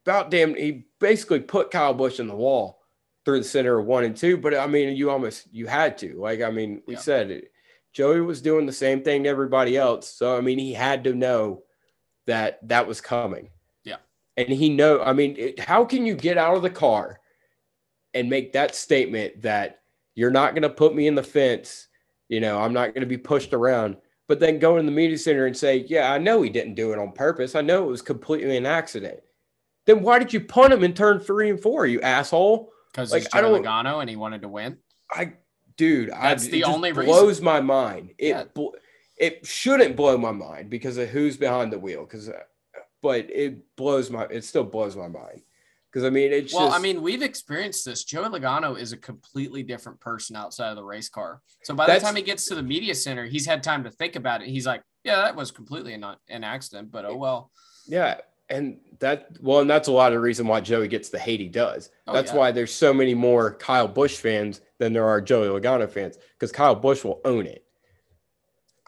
about damn. He basically put Kyle Busch in the wall through the center of one and two. But I mean, you almost you had to. Like, I mean, we yeah. said it. Joey was doing the same thing to everybody else. So I mean, he had to know that that was coming. Yeah. And he know, I mean, it, how can you get out of the car and make that statement that you're not going to put me in the fence, you know, I'm not going to be pushed around, but then go in the media center and say, "Yeah, I know he didn't do it on purpose. I know it was completely an accident." Then why did you punt him in turn 3 and 4, you asshole? Cuz like, I don't Logano and he wanted to win. I dude, that's I, the only blows my mind. It yeah. bl- it shouldn't blow my mind because of who's behind the wheel. Because, uh, but it blows my it still blows my mind Because I mean, it's well, just, I mean, we've experienced this. Joey Logano is a completely different person outside of the race car. So by the time he gets to the media center, he's had time to think about it. He's like, yeah, that was completely an, an accident, but oh well. yeah, and that well, and that's a lot of the reason why Joey gets the hate he does. Oh, that's yeah. why there's so many more Kyle Busch fans than there are Joey Logano fans because Kyle Busch will own it,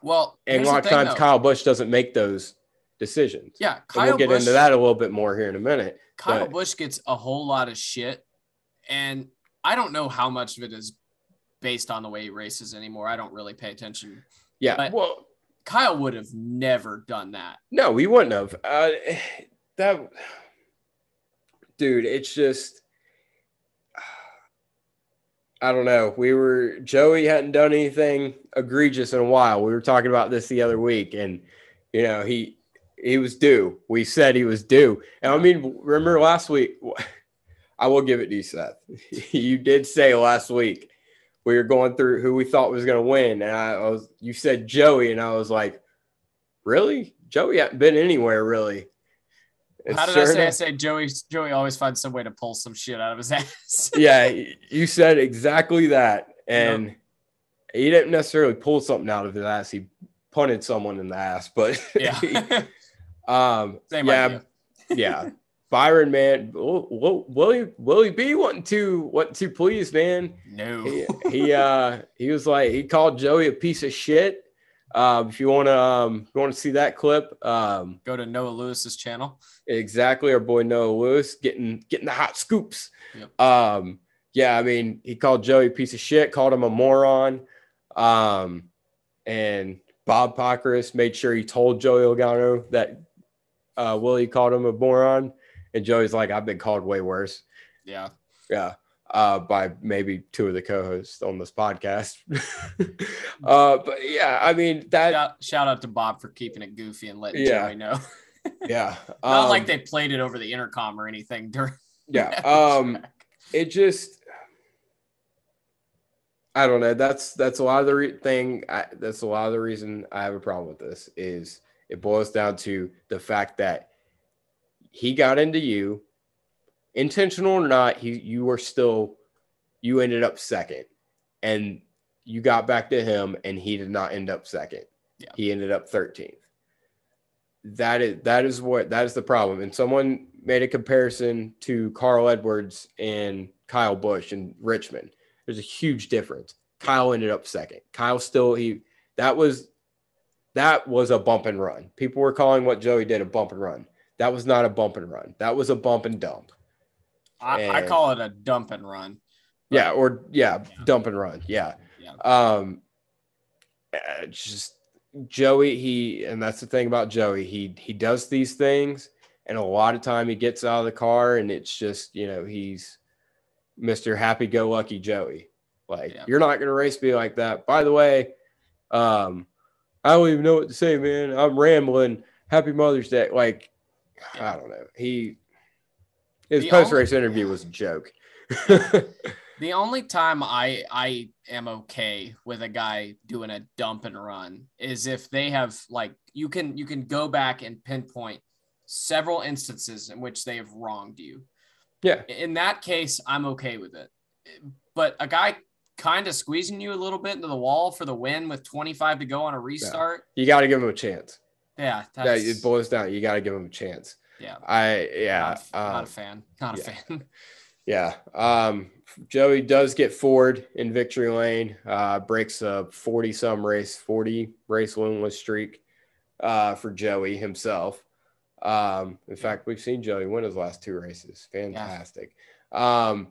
Well, and a lot of times though. Kyle Busch doesn't make those decisions. yeah, and we'll get Busch, into that a little bit more here in a minute. Kyle but- Busch gets a whole lot of shit, and I don't know how much of it is based on the way he races anymore. I don't really pay attention. Yeah, But- well, Kyle would have never done that. No, we wouldn't have. Uh, that, dude, it's just, I don't know. We were Joey hadn't done anything egregious in a while. We were talking about this the other week, and you know he he was due. We said he was due, and I mean, remember last week? I will give it to you, Seth. you did say last week we were going through who we thought was going to win, and I, I was you said Joey, and I was like, really? Joey hadn't been anywhere really. How did sure I say? I enough- say Joey. Joey always finds some way to pull some shit out of his ass. yeah, you said exactly that, and he didn't necessarily pull something out of his ass. He punted someone in the ass, but yeah. um, Same yeah, idea. yeah. Byron, man, will, will, will he will he be wanting to wanting to please, man? No. he, he uh he was like he called Joey a piece of shit. Um, if you want to um if you want to see that clip, um, Go to Noah Lewis's channel. exactly our boy Noah Lewis getting getting the hot scoops. Yep. Um, yeah, I mean he called Joey a piece of shit, called him a moron. Um, and Bob Pockrass made sure he told Joey Logano that uh Willie called him a moron, and Joey's like, I've been called way worse. Yeah. Yeah. Uh, by maybe two of the co-hosts on this podcast. uh, but yeah, I mean that. Shout, shout out to Bob for keeping it goofy and letting Yeah. Joey know. Yeah. Not um, like they played it over the intercom or anything during. Yeah. Um, it just. I don't know. That's that's a lot of the re- thing. I, that's a lot of the reason I have a problem with this. Is it boils down to the fact that he got into you, intentional or not. He you were still, you ended up second, and you got back to him, and he did not end up second. Yeah. He ended up thirteenth. That is that is what that is the problem. And someone made a comparison to Carl Edwards and Kyle Busch in Richmond. There's a huge difference. Kyle ended up second. Kyle still he that was that was a bump and run. People were calling what Joey did a bump and run. That was not a bump and run. That was a bump and dump. I, I call it a dump and run. Yeah, or yeah, Yeah. dump and run. Yeah. Yeah. Um uh, just Joey, he and that's the thing about Joey. He he does these things and a lot of time he gets out of the car and it's just, you know, he's Mr. Happy Go Lucky Joey. Like Yeah. you're not gonna race me like that. By the way, um, I don't even know what to say, man. I'm rambling. Happy Mother's Day. Like, I don't know. He his post race interview was a joke. The only time I I am okay with a guy doing a dump and run is if they have like you can you can go back and pinpoint several instances in which they have wronged you. yeah. In that case, I'm okay with it. But a guy kind of squeezing you a little bit into the wall for the win with 25 to go on a restart. You got to give him a chance. Yeah, Yeah, it boils down. You got to give him a chance. yeah. I yeah not, a- not um, a fan. Not a yeah. fan. yeah. Um, Joey does get Ford in victory lane. Uh, breaks a forty some race, forty race winless streak uh, for Joey himself. Um, in fact, we've seen Joey win his last two races. Fantastic. Um,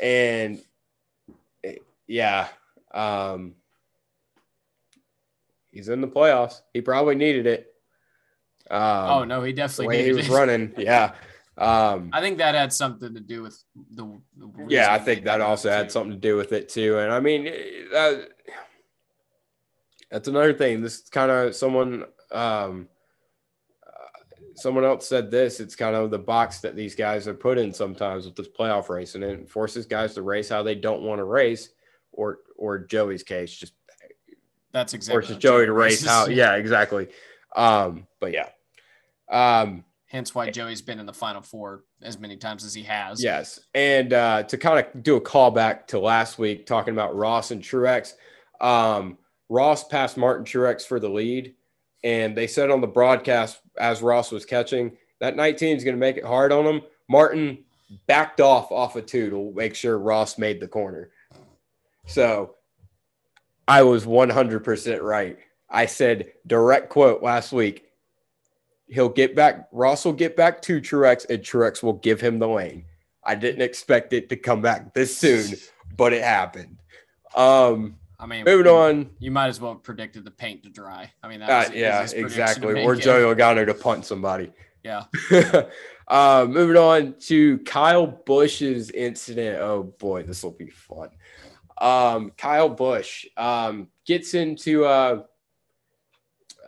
and eh, yeah, um, he's in the playoffs. He probably needed it. Um, oh no, he the definitely way he was it. running. Yeah. Um, I think that had something to do with the. the yeah, I think that also had too. something to do with it too. And I mean, eh, that, that's another thing. This kind of someone, um, uh, someone else said this. It's kind of the box that these guys are put in sometimes with this playoff race, and it forces guys to race how they don't want to race, or or Joey's case, just That's exactly forces Joey to race how. Yeah, exactly. Um, but yeah, um, Hence why Joey's been in the final four as many times as he has. Yes. And uh, to kind of do a callback to last week, talking about Ross and Truex, um, Ross passed Martin Truex for the lead. And they said on the broadcast as Ross was catching, that 19 is going to make it hard on him. Martin backed off off of two to make sure Ross made the corner. So I was 100% right. I said direct quote last week he'll get back. Ross will get back to Truex, and Truex will give him the lane. I didn't expect it to come back this soon, but it happened. Um, I mean, moving on. You might as well have predicted the paint to dry. I mean, uh, yeah, exactly. Or Joey Logano to punt somebody. Yeah. uh, moving on to Kyle Busch's incident. Oh boy, this will be fun. Um, Kyle Busch um, gets into uh,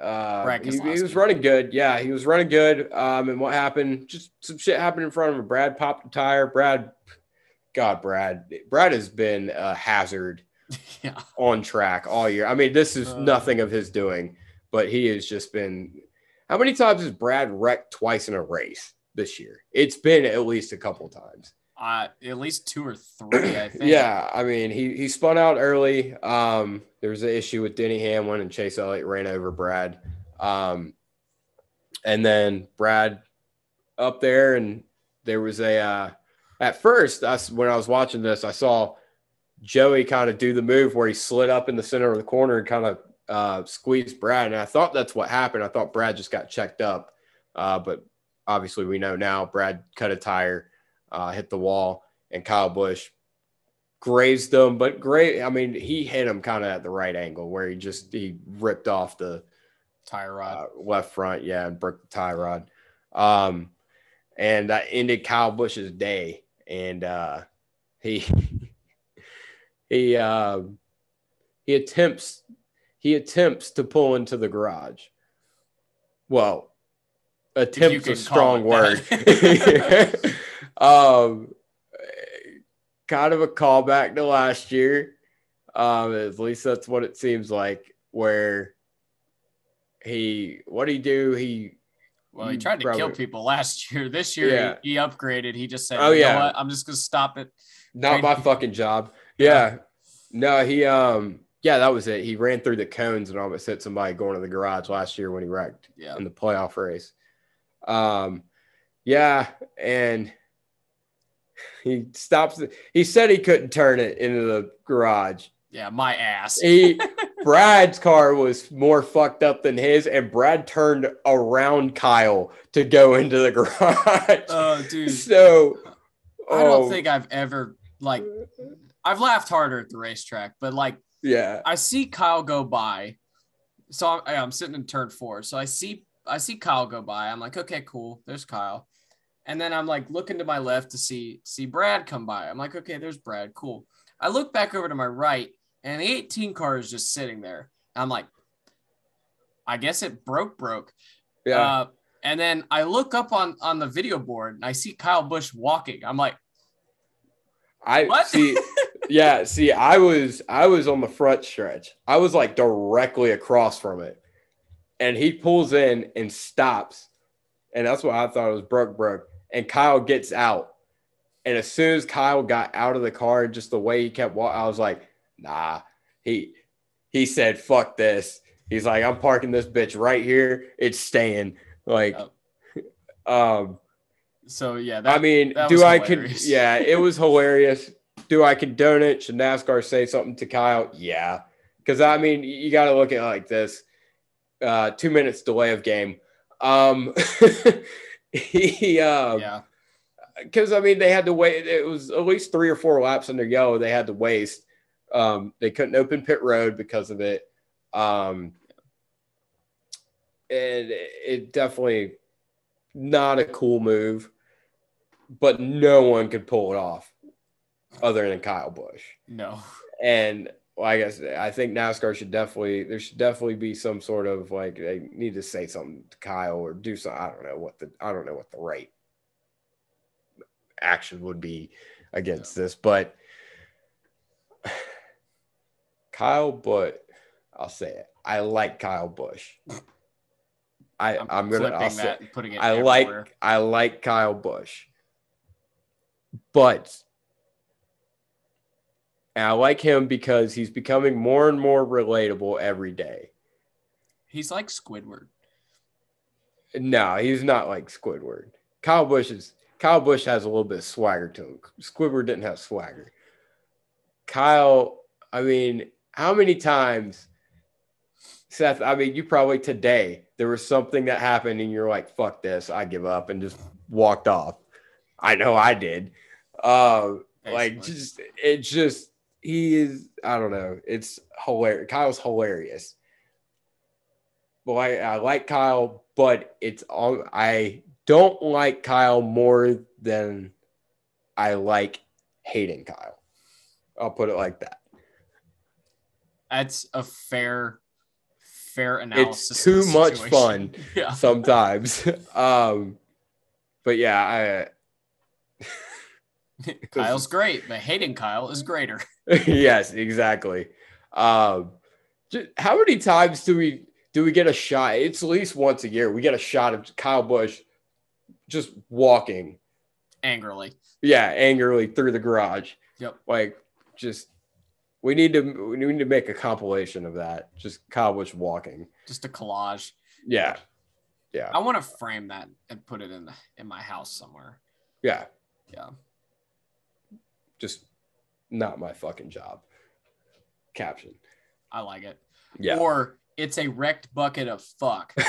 uh, he, he, was running good. Yeah, he was running good. Um, and what happened? Just some shit happened in front of him. Brad popped a tire. Brad, God, Brad, Brad has been a hazard yeah. on track all year. I mean, this is uh, nothing of his doing, but he has just been. How many times has Brad wrecked twice in a race this year? It's been at least a couple times. Uh, at least two or three, I think. yeah, I mean, he he spun out early. Um, there was an issue with Denny Hamlin and Chase Elliott ran over Brad. Um, and then Brad up there, and there was a. Uh, at first, that's when I was watching this, I saw Joey kind of do the move where he slid up in the center of the corner and kind of uh, squeezed Brad, and I thought that's what happened. I thought Brad just got checked up, uh, but obviously we know now Brad cut a tire uh, hit the wall, and Kyle Busch grazed them, But great, I mean, he hit him kind of at the right angle where he just he ripped off the tie rod uh, left front, yeah, and broke the tie rod. Um, and that ended Kyle Busch's day, and uh, he he uh, he attempts he attempts to pull into the garage. Well, attempts a strong word. Um, kind of a callback to last year. Um, at least that's what it seems like. Where he, what did he do? He well, he tried to probably, kill people last year. This year, yeah. he, he, upgraded. He just said, "Oh yeah, I'm just gonna stop it." Not my fucking job. Yeah. No, he um yeah, that was it. He ran through the cones and almost hit somebody going to the garage last year when he wrecked yeah. in the playoff race. Um yeah, and he stops. He said he couldn't turn it into the garage. Yeah, my ass. he Brad's car was more fucked up than his, and Brad turned around Kyle to go into the garage. Oh, dude. So I don't oh. think I've ever like I've laughed harder at the racetrack, but like yeah, I see Kyle go by. So I'm, I'm sitting in turn four. So I see I see Kyle go by. I'm like, okay, cool. There's Kyle. And then I'm like looking to my left to see see Brad come by. I'm like, okay, there's Brad. Cool. I look back over to my right, and the 18 car is just sitting there. I'm like, I guess it broke, broke. Yeah. Uh, and then I look up on on the video board and I see Kyle Busch walking. I'm like, I what? see. yeah, see, I was I was on the front stretch. I was like directly across from it, and he pulls in and stops, and that's what I thought it was broke, broke and Kyle gets out. And as soon as Kyle got out of the car, just the way he kept walking, I was like, nah. He he said, fuck this. He's like, I'm parking this bitch right here. It's staying. Like, um, so yeah, that, I mean, do I could yeah, it was hilarious. Do I condone it? Should NASCAR say something to Kyle? Yeah. Because I mean, you got to look at it like this. Uh, two minutes delay of game. Um, he um, yeah because I mean they had to wait. It was at least three or four laps under yellow. They had to waste. Um, they couldn't open pit road because of it. Um, and it definitely not a cool move, but no one could pull it off other than Kyle Busch. No. And well, I guess I think NASCAR should definitely there should definitely be some sort of like they need to say something to Kyle or do something. I don't know what the I don't know what the right action would be against this, but Kyle, but I'll say it. I like Kyle Busch. I I'm, I'm, gonna I'll say- putting it. I like. I like Kyle Busch, but and I like him because he's becoming more and more relatable every day. He's like Squidward. No, he's not like Squidward. Kyle Busch is Kyle Busch has a little bit of swagger to him. Squidward didn't have swagger. Kyle, I mean, how many times, Seth? I mean, you probably today there was something that happened and you're like, "Fuck this, I give up," and just walked off. I know I did. Uh, like, just it just he is. I don't know. It's hilarious. Kyle's hilarious. Well, I, I like Kyle, but it's all I don't like Kyle more than I like hating Kyle. I'll put it like that. That's a fair, fair analysis. It's too much fun Yeah. sometimes. um, but yeah, I Kyle's great, but hating Kyle is greater. Yes, exactly. Um, how many times do we do we get a shot? It's at least once a year. We get a shot of Kyle Busch just walking, Angrily. yeah, angrily through the garage. Yep. Like, just we need to we need to make a compilation of that. Just Kyle Busch walking. Just a collage. Yeah, yeah, I want to frame that and put it in the, in my house somewhere. yeah. Yeah. Just not my fucking job. Caption. I like it. Yeah. Or it's a wrecked bucket of fuck.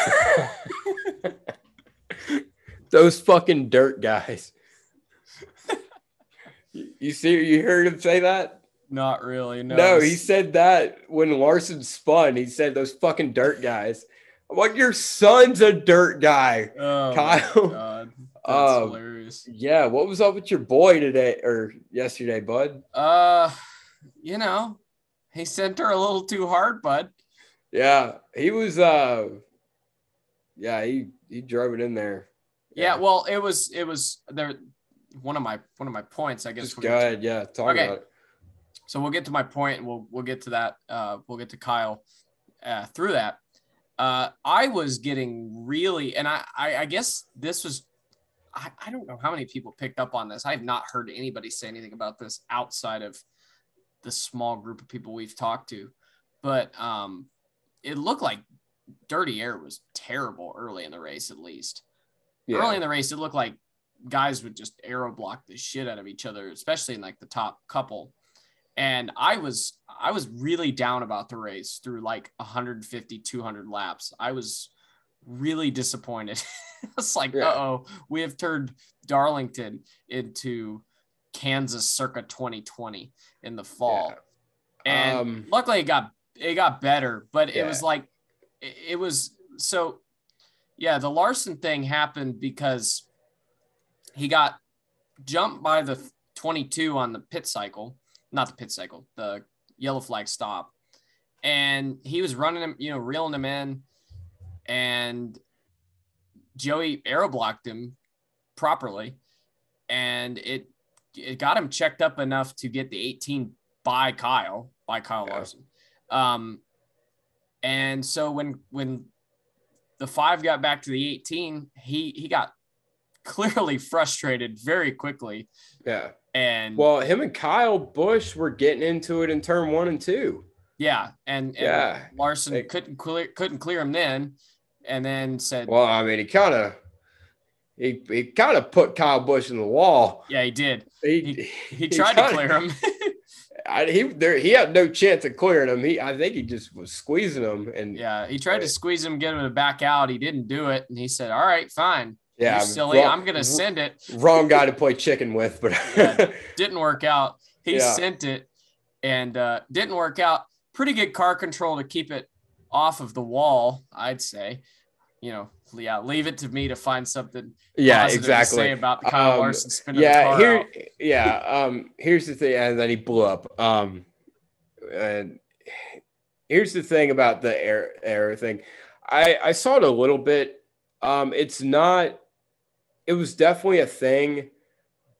Those fucking dirt guys. You- see, you heard him say that? Not really. No. No, he said that when Larson spun. He said those fucking dirt guys. I'm like, your son's a dirt guy. Oh, Kyle. God. That's Um, hilarious. Yeah, what was up with your boy today or yesterday, bud? Uh, you know, he sent her a little too hard, bud. Yeah, he was. uh Yeah, he he drove it in there. Yeah. Well, it was it was there. One of my one of my points, I guess. just go get to- Yeah, talk Okay. about it. so we'll get to my point and we'll we'll get to that uh we'll get to kyle uh through that uh i was getting really and i i, I guess this was I, I don't know how many people picked up on this i've not heard anybody say anything about this outside of the small group of people we've talked to but um it looked like dirty air was terrible early in the race at least Yeah. early in the race, it looked like guys would just aero block the shit out of each other, especially in like the top couple. And I was I was really down about the race through like 150, 200 laps. I was really disappointed. it's like, Yeah. uh oh, we have turned Darlington into Kansas circa 2020 in the fall. And Um, luckily it got it got better, but it was like it, it was so yeah, the Larson thing happened because he got jumped by the 22 on the pit cycle, not the pit cycle, the yellow flag stop. And he was running him, you know, reeling him in and Joey aero blocked him properly and it it got him checked up enough to get the 18 by Kyle, by Kyle Yeah. Larson. Um, and so when when the five got back to the 18, he he got clearly frustrated very quickly. yeah. And Well, him and Kyle Busch were getting into it in turn one and two. yeah, and, and Yeah. Larson They- couldn't clear couldn't clear him then, and then said, Well, I mean, he kind of he, he kind of put Kyle Busch in the wall. "Yeah, he did. He He tried to kinda- clear him." I, he there he had no chance of clearing him. He I think he just was squeezing him and yeah, he tried to squeeze him, get him to back out. He didn't do it, and he said, "All right, fine, yeah, you silly. wrong- I'm gonna send it." wrong guy to play chicken with, but Yeah. Didn't work out. He Yeah. sent it, and uh, didn't work out. Pretty good car control to keep it off of the wall, I'd say. You know, yeah, leave it to me to find something yeah, exactly. say about the Kyle Um, Larson spinning the yeah here out. yeah um here's the thing and then he blew up um and here's the thing about the air air thing i i saw it a little bit um it's not it was definitely a thing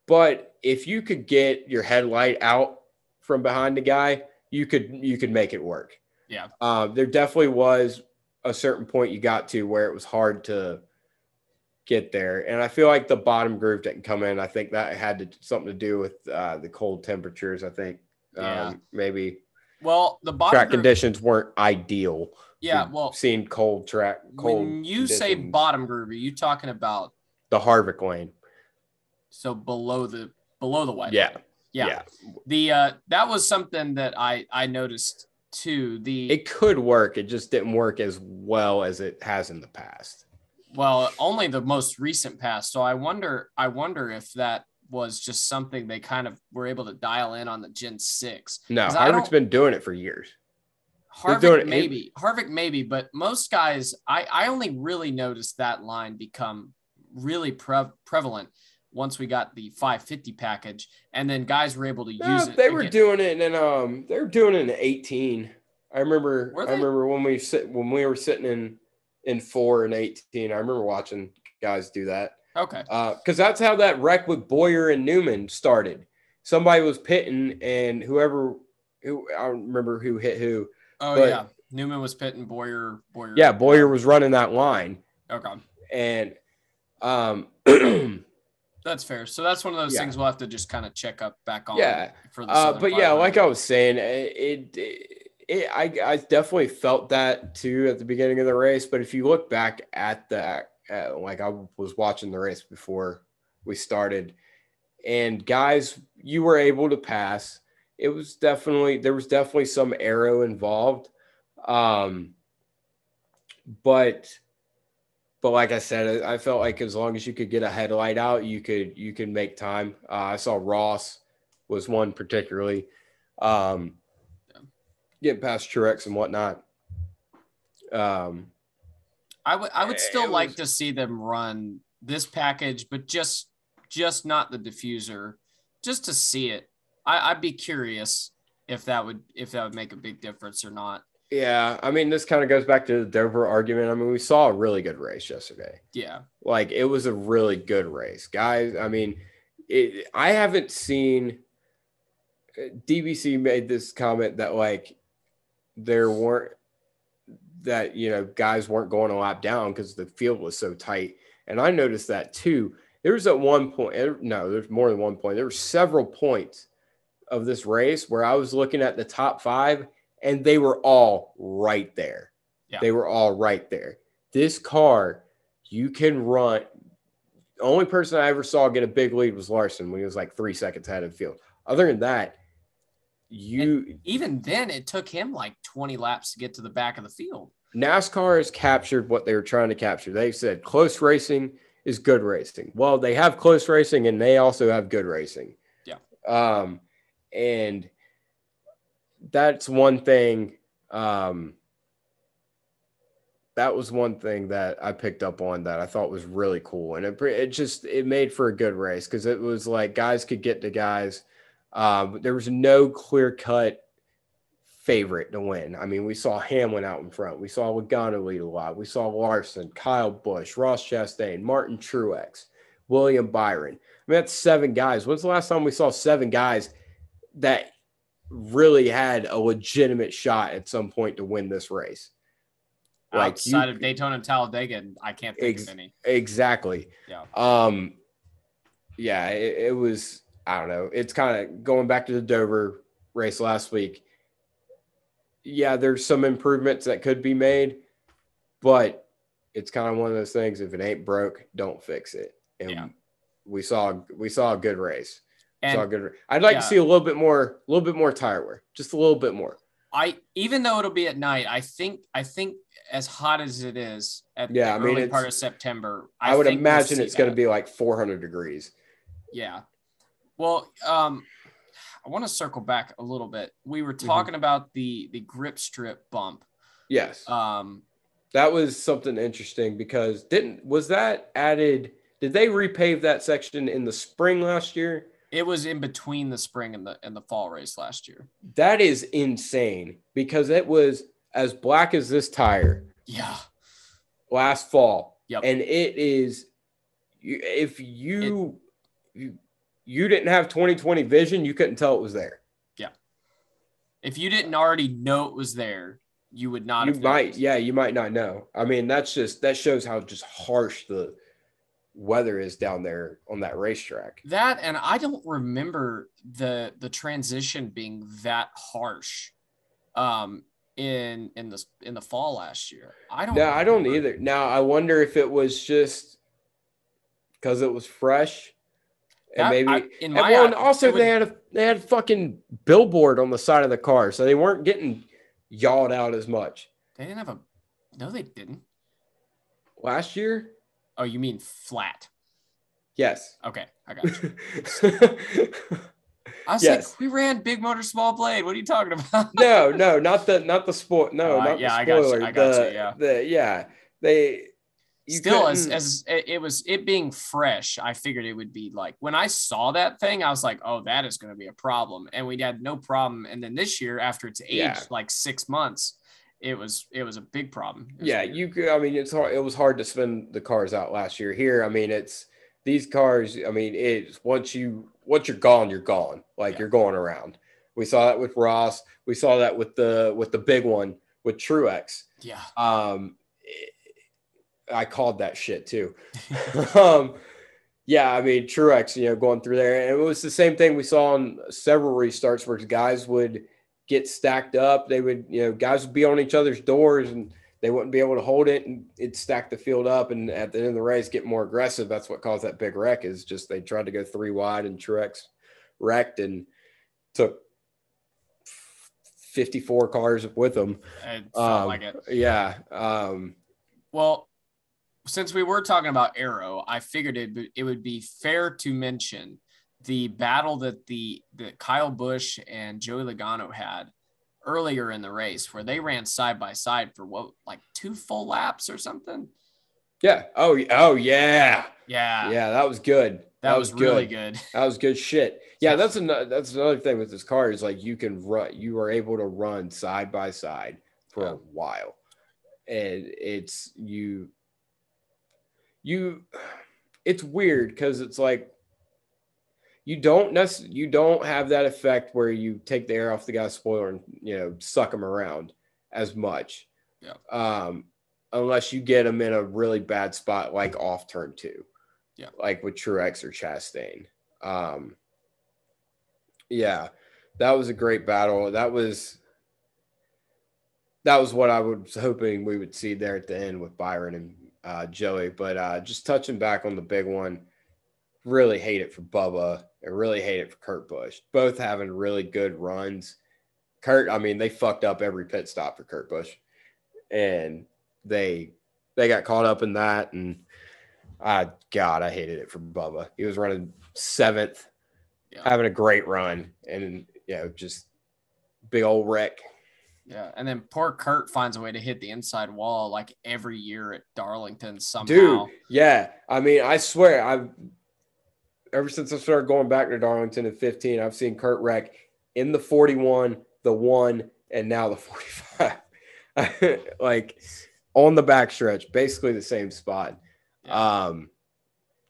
but if you could get your headlight out from behind the guy you could you could make it work Yeah. um there definitely was a certain point you got to where it was hard to get there. And I feel like the bottom groove didn't come in. I think that had to, something to do with uh, the cold temperatures. I think Yeah. um, maybe Well, the bottom track group- conditions weren't ideal. Yeah, well, seen cold track, cold. when you say conditions. bottom groove, are you talking about the Harvick lane, so below the below the white? yeah, yeah. yeah, The uh, that was something that I I noticed too. The it could work. It just didn't work as well as it has in the past. well, only the most recent past. So I wonder I wonder if that was just something they kind of were able to dial in on the Gen Six. No, Harvick's been doing it for years. Harvick maybe, Harvick maybe, but most guys, I I only really noticed that line become really pre- prevalent once we got the 550 package, and then guys were able to No, use it. they were again. doing it and um they were doing it in 18. I remember I remember when we sit when we were sitting in in 4 and 18. I remember watching guys do that. okay. Uh cuz that's how that wreck with Bowyer and Newman started. Somebody was pitting and whoever who I don't remember who hit who. Oh but- yeah, Newman was pitting Bowyer. Bowyer. Yeah, Bowyer was running that line Okay, and um that's fair. So that's one of those Yeah. things we'll have to just kind of check up back on. yeah, For the Uh, but yeah, 500. like I was saying, it, it, it I, I definitely felt that too at the beginning of the race. But if you look back at the, uh, like I was watching the race before we started, and guys, you were able to pass. It was definitely there was definitely some aero involved, um, but but like I said, I I felt like as long as you could get a headlight out, you could you could make time. Uh, I saw Ross was one particularly, um, getting past Truex and whatnot. Um, I would I would still it like was- to see them run this package, but just just not the diffuser, just to see it. I, I'd be curious if that would if that would make a big difference or not. Yeah, I mean, this kind of goes back to the Dover argument. I mean, we saw a really good race yesterday. Yeah. Like it was a really good race, guys. I mean, it, I haven't seen. DBC made this comment that like there weren't that you know guys weren't going a lap down because the field was so tight, and I noticed that too. There was at one point, eh, no, there's more than one point. There were several points of this race where I was looking at the top five, and they were all right there. Yeah. They were all right there. This car, you can run. The only person I ever saw get a big lead was Larson when he was like three seconds ahead of the field. Other than that, you Even then, it took him like 20 laps to get to the back of the field. NASCAR has captured what they were trying to capture. They said close racing is good racing. Well, they have close racing and they also have good racing. Yeah. Um, and that's one thing. Um, that was one thing that I picked up on that I thought was really cool, and it it just it made for a good race because it was like guys could get to guys. Um, there was no clear cut favorite to win. I mean, we saw Hamlin out in front. We saw Logano lead a lot. We saw Larson, Kyle Busch, Ross Chastain, Martin Truex, William Byron. I mean, that's seven guys. When's the last time we saw seven guys that really had a legitimate shot at some point to win this race? Like you- Outside of Daytona and Talladega, I can't think Ex- of any. Exactly. Yeah. Um, yeah, it, it was. I don't know. It's kind of going back to the Dover race last week. Yeah, there's some improvements that could be made, but it's kind of one of those things. If it ain't broke, don't fix it. And Yeah. we saw we saw a good race. And good. I'd like yeah. to see a little bit more, a little bit more tire wear, just a little bit more. I, even though it'll be at night, I think, I think as hot as it is at Yeah, the I mean, early part of September, I, would think we'll imagine it's going to be like 400 degrees. Yeah. Well, um, I want to circle back a little bit. We were Mm-hmm. talking about the the grip strip bump. Yes. Um, That was something interesting because didn't was that added? Did they repave that section in the spring last year? It was in between the spring and the and the fall race last year. That is insane because it was as black as this tire Yeah. last fall, Yep. and it is. If you you you didn't have 2020 vision, you couldn't tell it was there. Yeah. If you didn't already know it was there, you would not. You might, yeah, you might not know. I mean, that's just that shows how just harsh the weather is down there on that racetrack. That and I don't remember the the transition being that harsh um in in the in the fall last year. I don't No, I don't either. Now I wonder if it was just because it was fresh, and That- maybe. I- in and my well, and also would- they had a they had a fucking billboard on the side of the car, so they weren't getting yawed out as much they didn't have a no they didn't. last year. Oh, you mean flat. Yes. Okay, I got you. I was Yes. like, we ran big motor small blade. What are you talking about? no, no, not the not the spoil. No, I- not yeah, the I got you. I got you, yeah. the yeah, they you Still, as couldn't- as it it was it being fresh, I figured it would be like when I saw that thing, I was like, oh, that is going to be a problem, and we had no problem. And then this year, after it's aged Yeah. like six months, it was it was a big problem. Yeah, weird. you could. I mean, it's hard. It was hard to spin the cars out last year. Here, I mean, it's these cars. I mean, it's once you once you're gone, you're gone. Like Yeah. you're going around. We saw that with Ross. We saw that with the with the big one with Truex. yeah. Um, I called that shit too. um, yeah, I mean Truex, you know, going through there, and it was the same thing we saw on several restarts where guys would get stacked up. They would, you know, guys would be on each other's doors and they wouldn't be able to hold it, and it'd stack the field up. And at the end of the race, get more aggressive. That's what caused that big wreck. Is just they tried to go three wide, and Truex wrecked and took. 54 cars with them. It felt Um, like it. Yeah. Um, Well, since we were talking about Aero, I figured it it would be fair to mention the battle that the that Kyle Busch and Joey Logano had earlier in the race, where they ran side by side for what like two full laps or something. yeah. Oh, oh yeah. Yeah, Yeah, that was good. that, was, really good. That was good shit. Yeah, that's another that's another thing with this car is like you can run you are able to run side by side for Yeah. a while. And it's you you it's weird because it's like you don't necessarily you don't have that effect where you take the air off the guy's spoiler and you know suck him around as much. Yeah. Um unless you get him in a really bad spot like off turn two. Yeah. Like with Truex or Chastain. Um yeah, that was a great battle. That was that was what I was hoping we would see there at the end with Byron and uh, Joey. But uh, just touching back on the big one, really hate it for Bubba. I really hate it for Kurt Busch. Both having really good runs. Kurt, I mean, they fucked up every pit stop for Kurt Busch, and they they got caught up in that. And I, God, I hated it for Bubba. He was running seventh, Yeah. having a great run, and you know, just big old wreck. Yeah, and then poor Kurt finds a way to hit the inside wall like every year at Darlington somehow. Dude, yeah. I mean, I swear, I've ever since I started going back to Darlington in 15, I've seen Kurt wreck in the 41, the one, and now the 45. like on the backstretch, basically the same spot. Yeah. Um,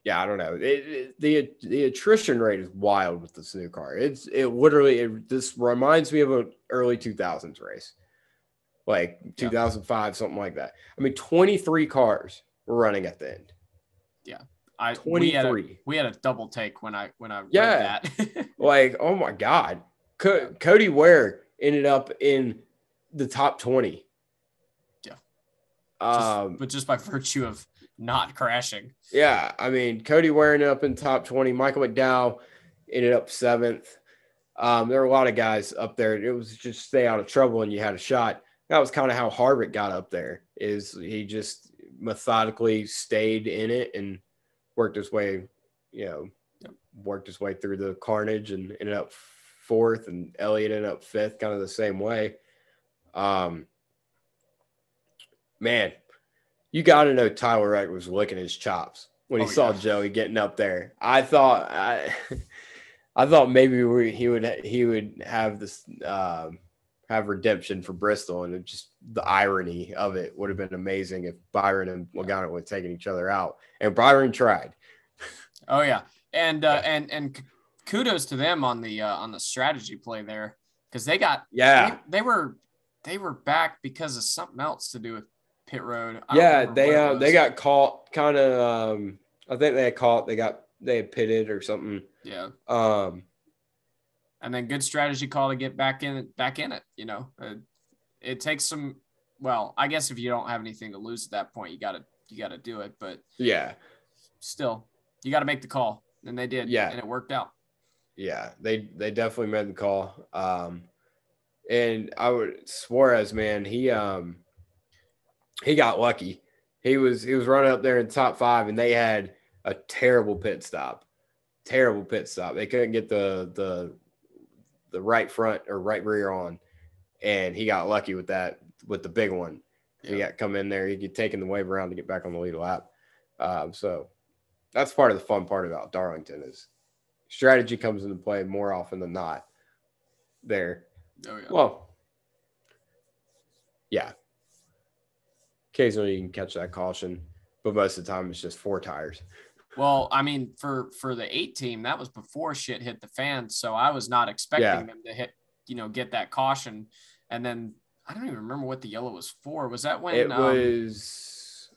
yeah, I don't know. It, it- the the attrition rate is wild with this new car. It's it literally it, this reminds me of an early 2000s race, like Yeah. 2005, something like that. I mean, 23 cars were running at the end. I we had, a, 23. we had a double take when I when I read Yeah. that. Like, oh my god, Co- Cody Ware ended up in the top 20. Yeah. Um, Just- but just by virtue of not crashing. Yeah, I mean, Cody Ware ended up in top 20. Michael McDowell ended up seventh. Um, there were a lot of guys up there. It was just stay out of trouble and you had a shot. That was kind of how Harvick got up there. Is he just methodically stayed in it and worked his way, you know, worked his way through the carnage and ended up fourth, and Elliott ended up fifth, kind of the same way. Um, man, you got to know Tyler Wright was licking his chops when he Oh, saw yeah. Joey getting up there. I thought I, I thought maybe we, he would he would have this um, have redemption for Bristol, and it just the irony of it would have been amazing if Byron and Logano would have taken each other out, and Byron tried. Oh yeah, and uh, Yeah. and and kudos to them on the uh, on the strategy play there because they got Yeah, they, they were they were back because of something else to do with pit road. Yeah, they uh, they got caught kind of um I think they had caught they got they had pitted or something. yeah, Um and then good strategy call to get back in back in it. You know, uh, it takes some. Well, I guess if you don't have anything to lose at that point, you gotta you gotta do it. But yeah. still, you got to make the call, and they did. Yeah. and it worked out. Yeah, they they definitely made the call. Um, and I would Suarez, man, he um he got lucky. He was he was running up there in top five, and they had a terrible pit stop, terrible pit stop. They couldn't get the the the right front or right rear on, and he got lucky with that with the big one. He got come in there, he get take in the wave around to get back on the lead lap. Um, so that's part of the fun part about Darlington is strategy comes into play more often than not there. Oh yeah. Well, yeah. Occasionally you can catch that caution, but most of the time it's just four tires. Well, I mean, for for the eight team, that was before shit hit the fan, so I was not expecting Yeah. them to hit, you know, get that caution. And then I don't even remember what the yellow was for. Was that when it um, was,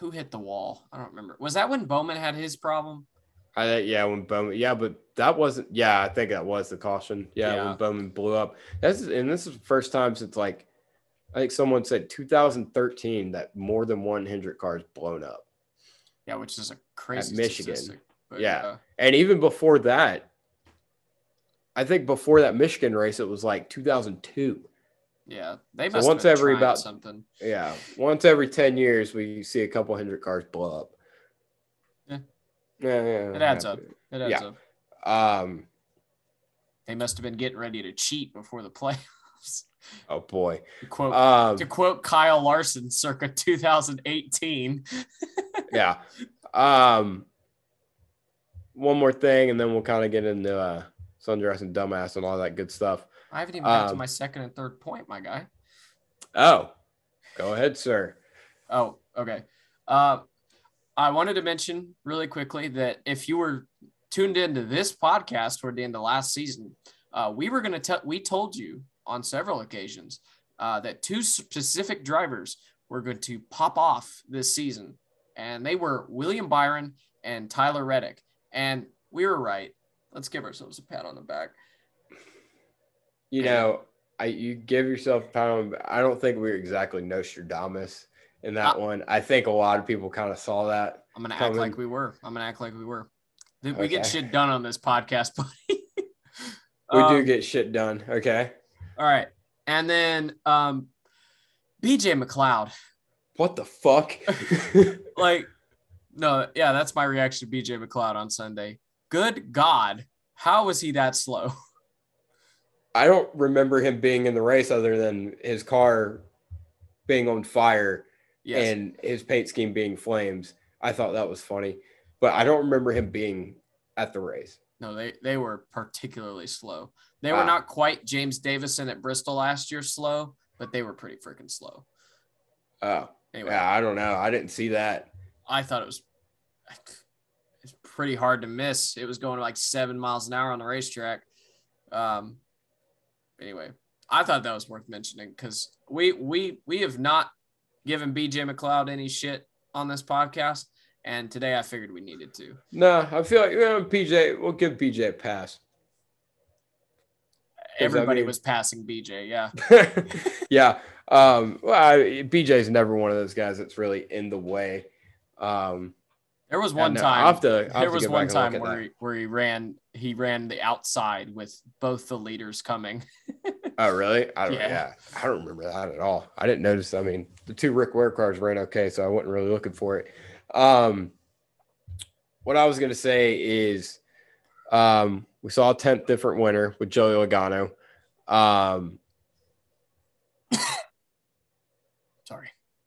who hit the wall? I don't remember. Was that when Bowman had his problem? I yeah, when Bowman, yeah, but that wasn't, yeah, I think that was the caution. Yeah, Yeah. when Bowman blew up. That's and this is the first time since like, I think someone said 2013 that more than one Hendrick car is blown up. Yeah, which is a crazy Michigan. statistic. But, Yeah. uh, And even before that, I think before that Michigan race, it was like 2002. yeah, they So must once have been every about- something. Yeah. Once every 10 years, we see a couple Hendrick cars blow up. Yeah. Yeah. yeah It adds yeah. up. It adds Yeah. up. Um, They must have been getting ready to cheat before the playoffs. oh boy. To quote, Um, to quote Kyle Larson, circa 2018. yeah. Um, one more thing, and then we'll kind of get into uh, sundress and dumbass and all that good stuff. I haven't even got to Um, my second and third point, my guy. Oh, go ahead, sir. Oh, okay. Uh, I wanted to mention really quickly that if you were tuned into this podcast toward the end of last season, uh, we were going to tell, we told you on several occasions uh, that two specific drivers were going to pop off this season, and they were William Byron and Tyler Reddick. And we were right. Let's give ourselves a pat on the back. You know, I you give yourself a pat on. I don't think we were exactly Nostradamus in that Uh, one. I think a lot of people kind of saw that. I'm going to act like we were. I'm going to act like we were. We get shit done on this podcast, buddy. We do Um, get shit done. Okay. All right. And then um BJ McLeod. What the fuck? Like, no, yeah, that's my reaction to BJ McLeod on Sunday. Good God. How was he that slow? I don't remember him being in the race other than his car being on fire Yes. and his paint scheme being flames. I thought that was funny, but I don't remember him being at the race. no, they they were particularly slow. They were ah. not quite James Davison at Bristol last year slow, but they were pretty freaking slow. Oh, Anyway, yeah, I don't know. I didn't see that. I thought it was it's pretty hard to miss. It was going like seven miles an hour on the racetrack. Um, anyway, I thought that was worth mentioning because we we we have not given BJ McLeod any shit on this podcast, and today I figured we needed to. No, I feel like you know, PJ. We'll give PJ a pass. I Everybody mean- was passing BJ, yeah. yeah. Um, well, I, BJ's never one of those guys that's really in the way. Um, There was one no, time. Have to, have there was one back and look time where he, where he ran he ran the outside with both the leaders coming. Oh, really? I don't. Yeah. Yeah. I don't remember that at all. I didn't notice. I mean, the two Rick Ware cars ran okay, so I wasn't really looking for it. Um, what I was gonna say is, um, we saw a tenth different winner with Joey Logano. Um,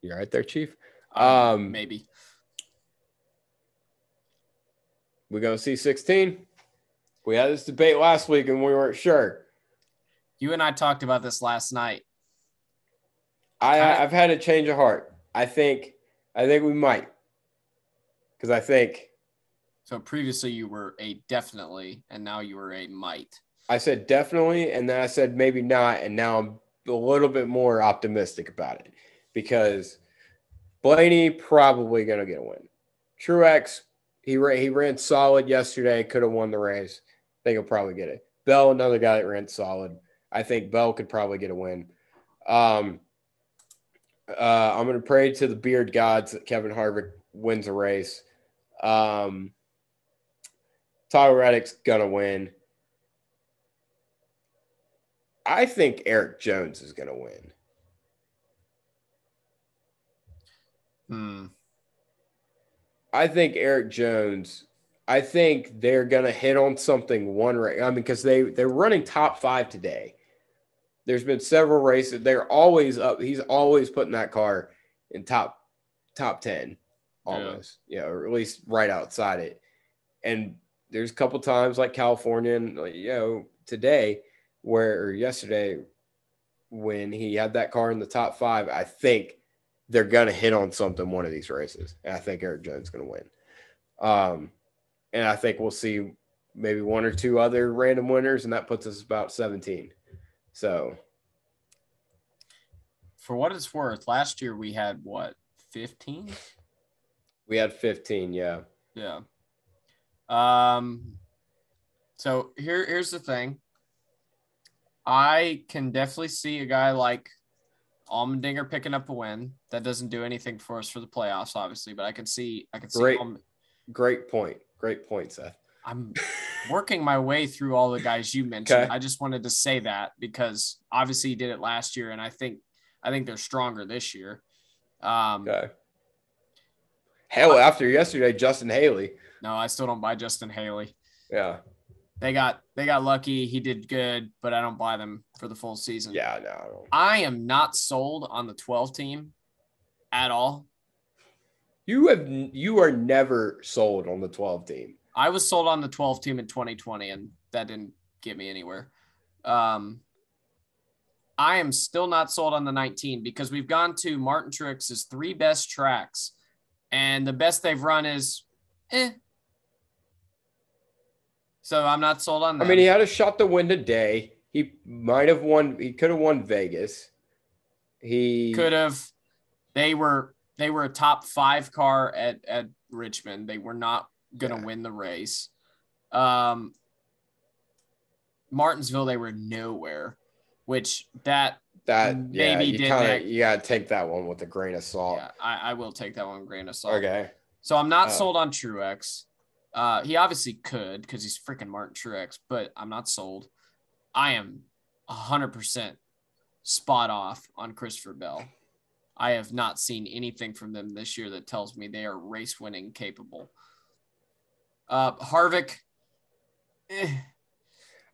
Sorry. you right there, Chief? Um, maybe. We gonna see sixteen. We had this debate last week and we weren't sure. You and I talked about this last night. I, I- I've had a change of heart. I think, I think we might, because I think So previously you were a definitely, and now you were a might. I said definitely, and then I said maybe not, and now I'm a little bit more optimistic about it because Blaney probably going to get a win. Truex, he ran, he ran solid yesterday, could have won the race. I think he'll probably get it. Bell, another guy that ran solid. I think Bell could probably get a win. Um, uh, I'm going to pray to the beard gods that Kevin Harvick wins a race. Um, Tyler Reddick's going to win. I think Erik Jones is going to win. Hmm. I think Erik Jones. I think they're gonna hit on something one race. I mean, because they they're running top five today. There's been several races. They're always up. He's always putting that car in top top ten, almost. Yeah, or at least right outside it. And there's a couple times like California and you know today where or yesterday when he had that car in the top five. I think they're gonna hit on something one of these races, and I think Erik Jones is gonna win. Um, and I think we'll see maybe one or two other random winners, and that puts us about 17. So, For what it's worth, last year we had what, 15? we had 15, yeah. Yeah. Um so here here's the thing. I can definitely see a guy like Allmendinger picking up a win. That doesn't do anything for us for the playoffs, obviously, but I can see I can see Great. Alm- Great point. Great point, Seth. I'm working my way through all the guys you mentioned. Okay. I just wanted to say that because obviously he did it last year, and I think I think they're stronger this year. Um, Okay. Hell, after yesterday, Justin Haley. No, I still don't buy Justin Haley. Yeah. They got they got lucky. He did good, but I don't buy them for the full season. Yeah, no, I. I am not sold on the 12 team at all. You have you are never sold on the 12 team. I was sold on the 12 team in 2020, and that didn't get me anywhere. Um, I am still not sold on the 19 because we've gone to Martin Truex's three best tracks, and the best they've run is eh. So I'm not sold on that. I mean, he had a shot to win today. He might have won. He could have won Vegas. He could have. They were they were a top five car at at Richmond. They were not gonna Yeah. win the race. Um, Martinsville, they were nowhere, which that that yeah. maybe You did kind of you gotta take that one with a grain of salt. yeah, I, I will take that one grain of salt. Okay. So I'm not Oh. sold on Truex. Uh, he obviously could because he's freaking Martin Truex, but I'm not sold. I am 100% spot off on Christopher Bell. I have not seen anything from them this year that tells me they are race winning capable. Uh, Harvick, eh,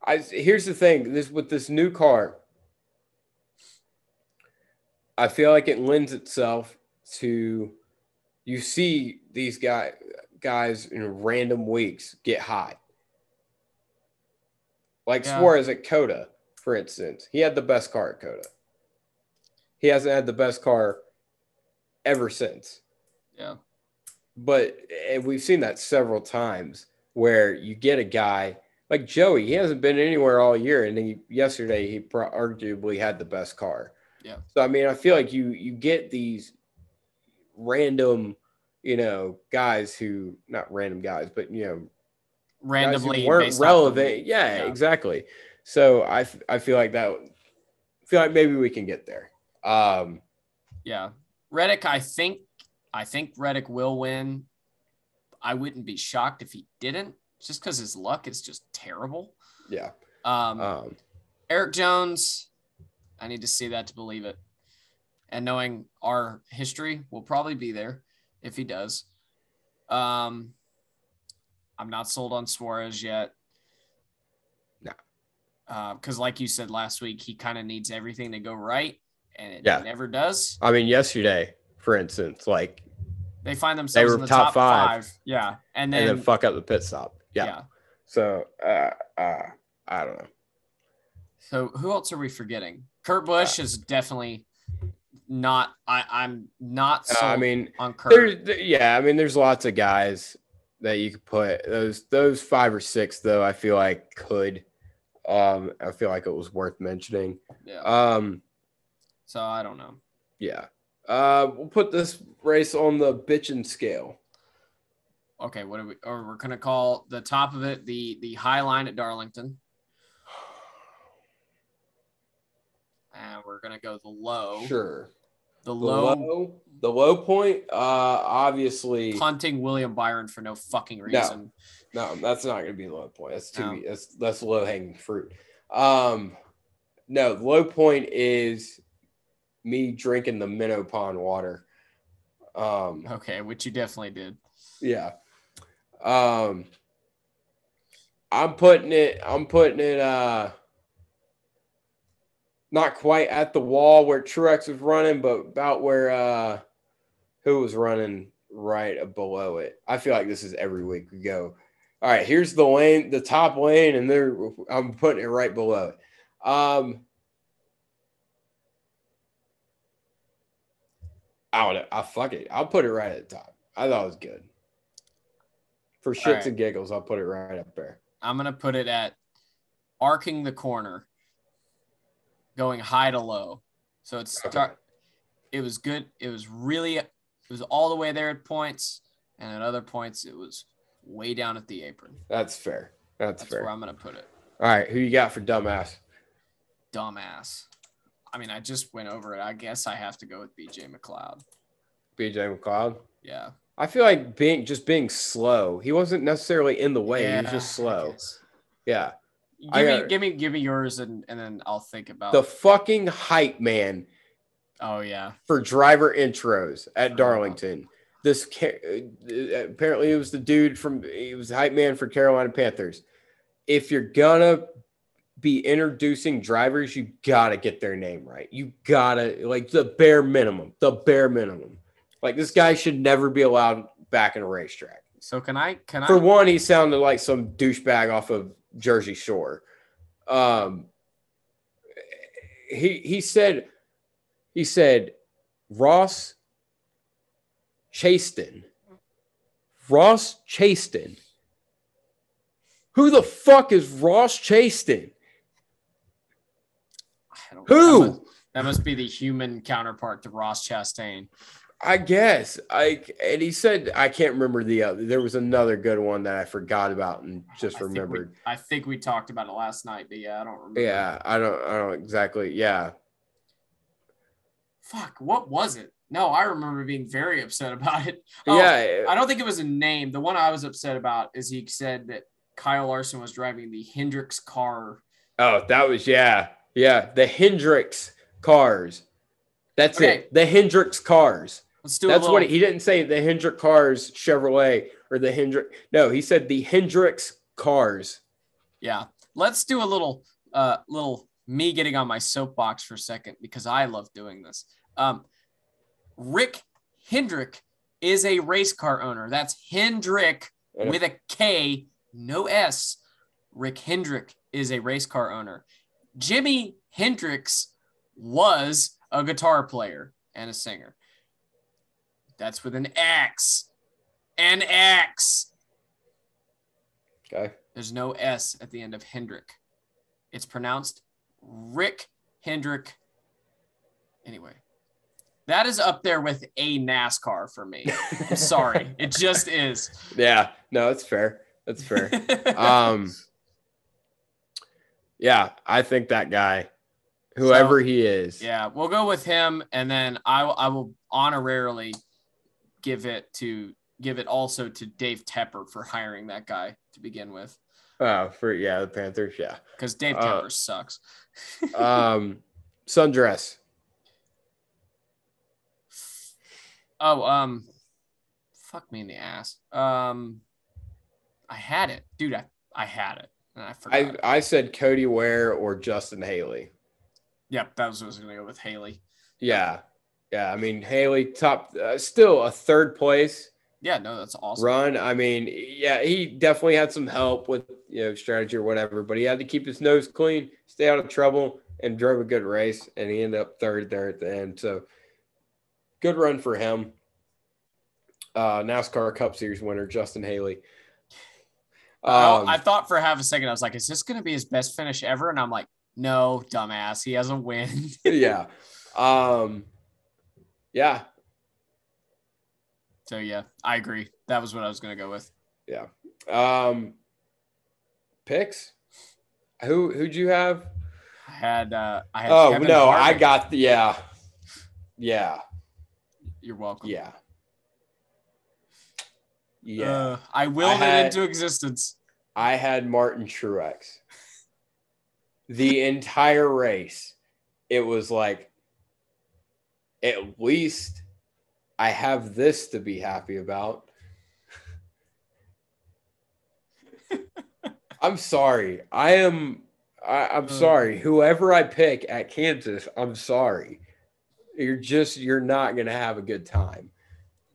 I here's the thing. This with this new car, I feel like it lends itself to you see these guy guys in random weeks get hot. Like Yeah. Suarez at COTA, for instance. He had the best car at COTA. He hasn't had the best car ever since. yeah, But and we've seen that several times where you get a guy like Joey. He hasn't been anywhere all year, and he, yesterday he pro- arguably had the best car. Yeah. So I mean, I feel like you you get these random, you know, guys who not random guys, but you know, randomly weren't based off of- relevant. yeah, yeah. exactly. So I, I feel like that. Feel like maybe we can get there. Um, Yeah, Reddick. I think I think Reddick will win. I wouldn't be shocked if he didn't, just because his luck is just terrible. yeah. Um, Um, Erik Jones, I need to see that to believe it. And knowing our history, will probably be there if he does. Um, I'm not sold on Suarez yet. No. Because, like you said last week, he kind of needs everything to go right, and it Yeah. never does. I mean, yesterday, for instance, like They find themselves they were in the top top, five. five. Yeah, and then, and then fuck up the pit stop. Yeah. yeah. So uh, uh, I don't know. So who else are we forgetting? Kurt Busch is definitely not. I, I'm not. Uh, Sold I mean, on th- yeah. I mean, there's lots of guys that you could put those those five or six though. I feel like could. Um, I feel like it was worth mentioning. yeah. Um, So I don't know. Yeah. Uh, we'll put this race on the bitchin' scale. Okay, what are we? Or we're gonna call the top of it the the high line at Darlington, and we're gonna go the low. Sure. The The low, low, the low point, uh, obviously, punting William Byron for no fucking reason. no, that's not going to be the low point. That's too, No. that's that's low hanging fruit. Um, no, the low point is me drinking the minnow pond water. Um, Okay, which you definitely did. yeah. Um, I'm putting it. I'm putting it. Uh, not quite at the wall where Truex was running, but about where uh, who was running right below it. I feel like this is every week we go. All right, here's the lane, the top lane, and there I'm putting it right below it. Um, I know. I fuck it. I'll put it right at the top. I thought it was good. For shits right. and giggles, I'll put it right up there. I'm gonna put it at arcing the corner, going high to low. So it's Okay. start. It was good. It was really. It was all the way there at points, and at other points it was way down at the apron. That's fair. That's, That's fair. where I'm gonna put it. All right, who you got for dumbass? Dumbass. I mean, I just went over it. I guess I have to go with BJ McLeod. BJ McLeod. Yeah. I feel like being just being slow. He wasn't necessarily in the way. he was just slow. Yeah. Give I me, give me, give me yours, and and then I'll think about. The fucking hype man oh yeah. for driver intros at Darlington. This uh, apparently it was the dude from he was the hype man for Carolina Panthers. If you're gonna be introducing drivers, you gotta get their name right. You gotta like the bare minimum, the bare minimum. Like this guy should never be allowed back in a racetrack. So can I? Can I? For one, he sounded like some douchebag off of Jersey Shore. Um, he he said he said Ross Chaston. Ross Chaston. Who the fuck is Ross Chaston? Who? That must, that must be the human counterpart to Ross Chastain. I guess I and he said I can't remember the other. There was another good one that I forgot about and just I think we- remembered. I think we talked about it last night, but yeah, I don't remember. Yeah, I don't I don't exactly. Yeah. Fuck, what was it? No, I remember being very upset about it. Oh, yeah. I don't think it was a name. The one I was upset about is he said that Kyle Larson was driving the Hendrix car. Oh, that was yeah, yeah. The Hendrix cars. That's Okay. it. The Hendrix cars. Let's do That's little, what he, he didn't say. The Hendrix cars Chevrolet or the Hendrix. No, he said the Hendrix cars. Yeah. Let's do a little uh little me getting on my soapbox for a second because I love doing this. Um Rick Hendrick is a race car owner. That's Hendrick And with a K, no S. Rick Hendrick is a race car owner. Jimi Hendrix was a guitar player and a singer. That's with an X. An X. okay. There's no S at the end of Hendrick. It's pronounced Rick Hendrick. Anyway, that is up there with a NASCAR for me. I'm sorry. It just is. Yeah. No, that's fair. That's fair. um. Yeah, I think that guy, whoever he is. yeah, we'll go with him, and then I I will honorarily give it to give it also to Dave Tepper for hiring that guy to begin with, Oh, for yeah, the Panthers. Yeah. because Dave Uh, Tepper sucks. Um, sundress. Oh, um, fuck me in the ass. Um, I had it, dude. I I had it, and I forgot. I. I said Cody Ware or Justin Haley. Yep, that was what I was gonna go with Haley. Yeah, yeah. I mean Haley top, uh, still a third place Yeah, no, that's awesome. run. I mean, yeah, he definitely had some help with you know strategy or whatever, but he had to keep his nose clean, stay out of trouble, and drove a good race, and he ended up third there at the end. So good run for him. Uh, NASCAR Cup Series winner Justin Haley. Um, I thought for half a second I was like, "Is this gonna be his best finish ever?" And I'm like, "No, dumbass. He has a win." yeah. Um, yeah, So yeah, I agree. That was what I was gonna go with. yeah. Um, picks. Who who'd you have? I had uh I had Oh Kevin no, I got the yeah, yeah, you're welcome. yeah, yeah. Uh, I willed had- it into existence. I had Martin Truex. The entire race, it was like, at least I have this to be happy about. I'm sorry. I am. I, I'm Uh. sorry. Whoever I pick at Kansas, I'm sorry. You're just you're not gonna have a good time.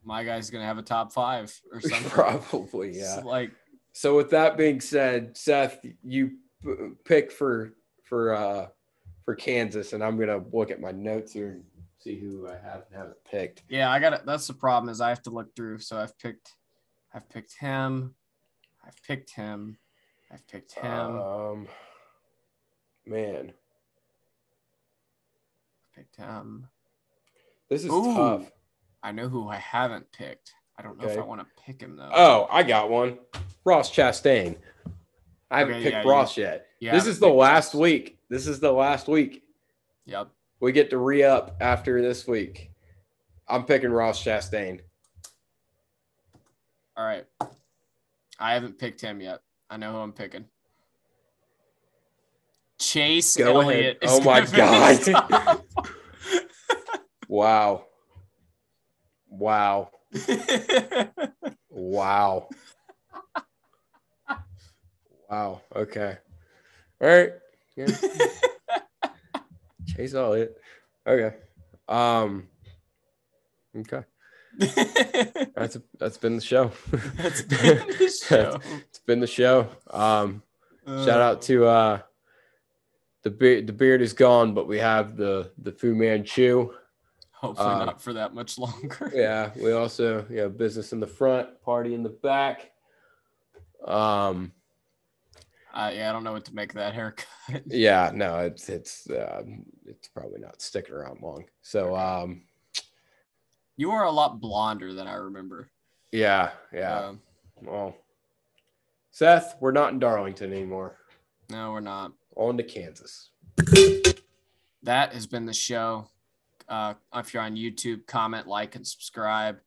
My guy's gonna have a top five or something. Probably, It's yeah. like So with that being said, Seth, you p- pick for for uh for Kansas, and I'm gonna look at my notes here and see who I have haven't picked. yeah, I got it. That's the problem is I have to look through. So I've picked, I've picked him, I've picked him, I've picked him, Um, man, I've picked him. this is Ooh. tough. I know who I haven't picked. I don't know if I want to pick him though. Oh, I got one. Ross Chastain. I haven't Okay, picked yeah, Ross yet. yeah, this is the last week. This is the last week. Yep. We get to re up after this week. I'm picking Ross Chastain. All right. I haven't picked him yet. I know who I'm picking. Chase Go. Elliott. Oh my God. Wow. Wow. Wow. wow. Okay. All right. Yeah. Chase Elliott. Okay. Um. Okay. That's a, that's been the show. That's been the show. it's been the show. Um. Uh, Shout out to uh. The beard, the beard is gone, but we have the the Fu Manchu. Hopefully uh, not for that much longer. Yeah, we also you know business in the front, party in the back. Um. Uh, yeah, I don't know what to make of that haircut. Yeah, no, it's it's uh, it's probably not sticking around long. So um, You are a lot blonder than I remember. yeah, yeah. Um, Well, Seth, we're not in Darlington anymore. no, we're not. On to Kansas. That has been the show. Uh, if you're on YouTube, comment, like, and subscribe.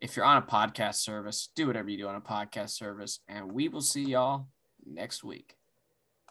If you're on a podcast service, do whatever you do on a podcast service, and we will see y'all next week.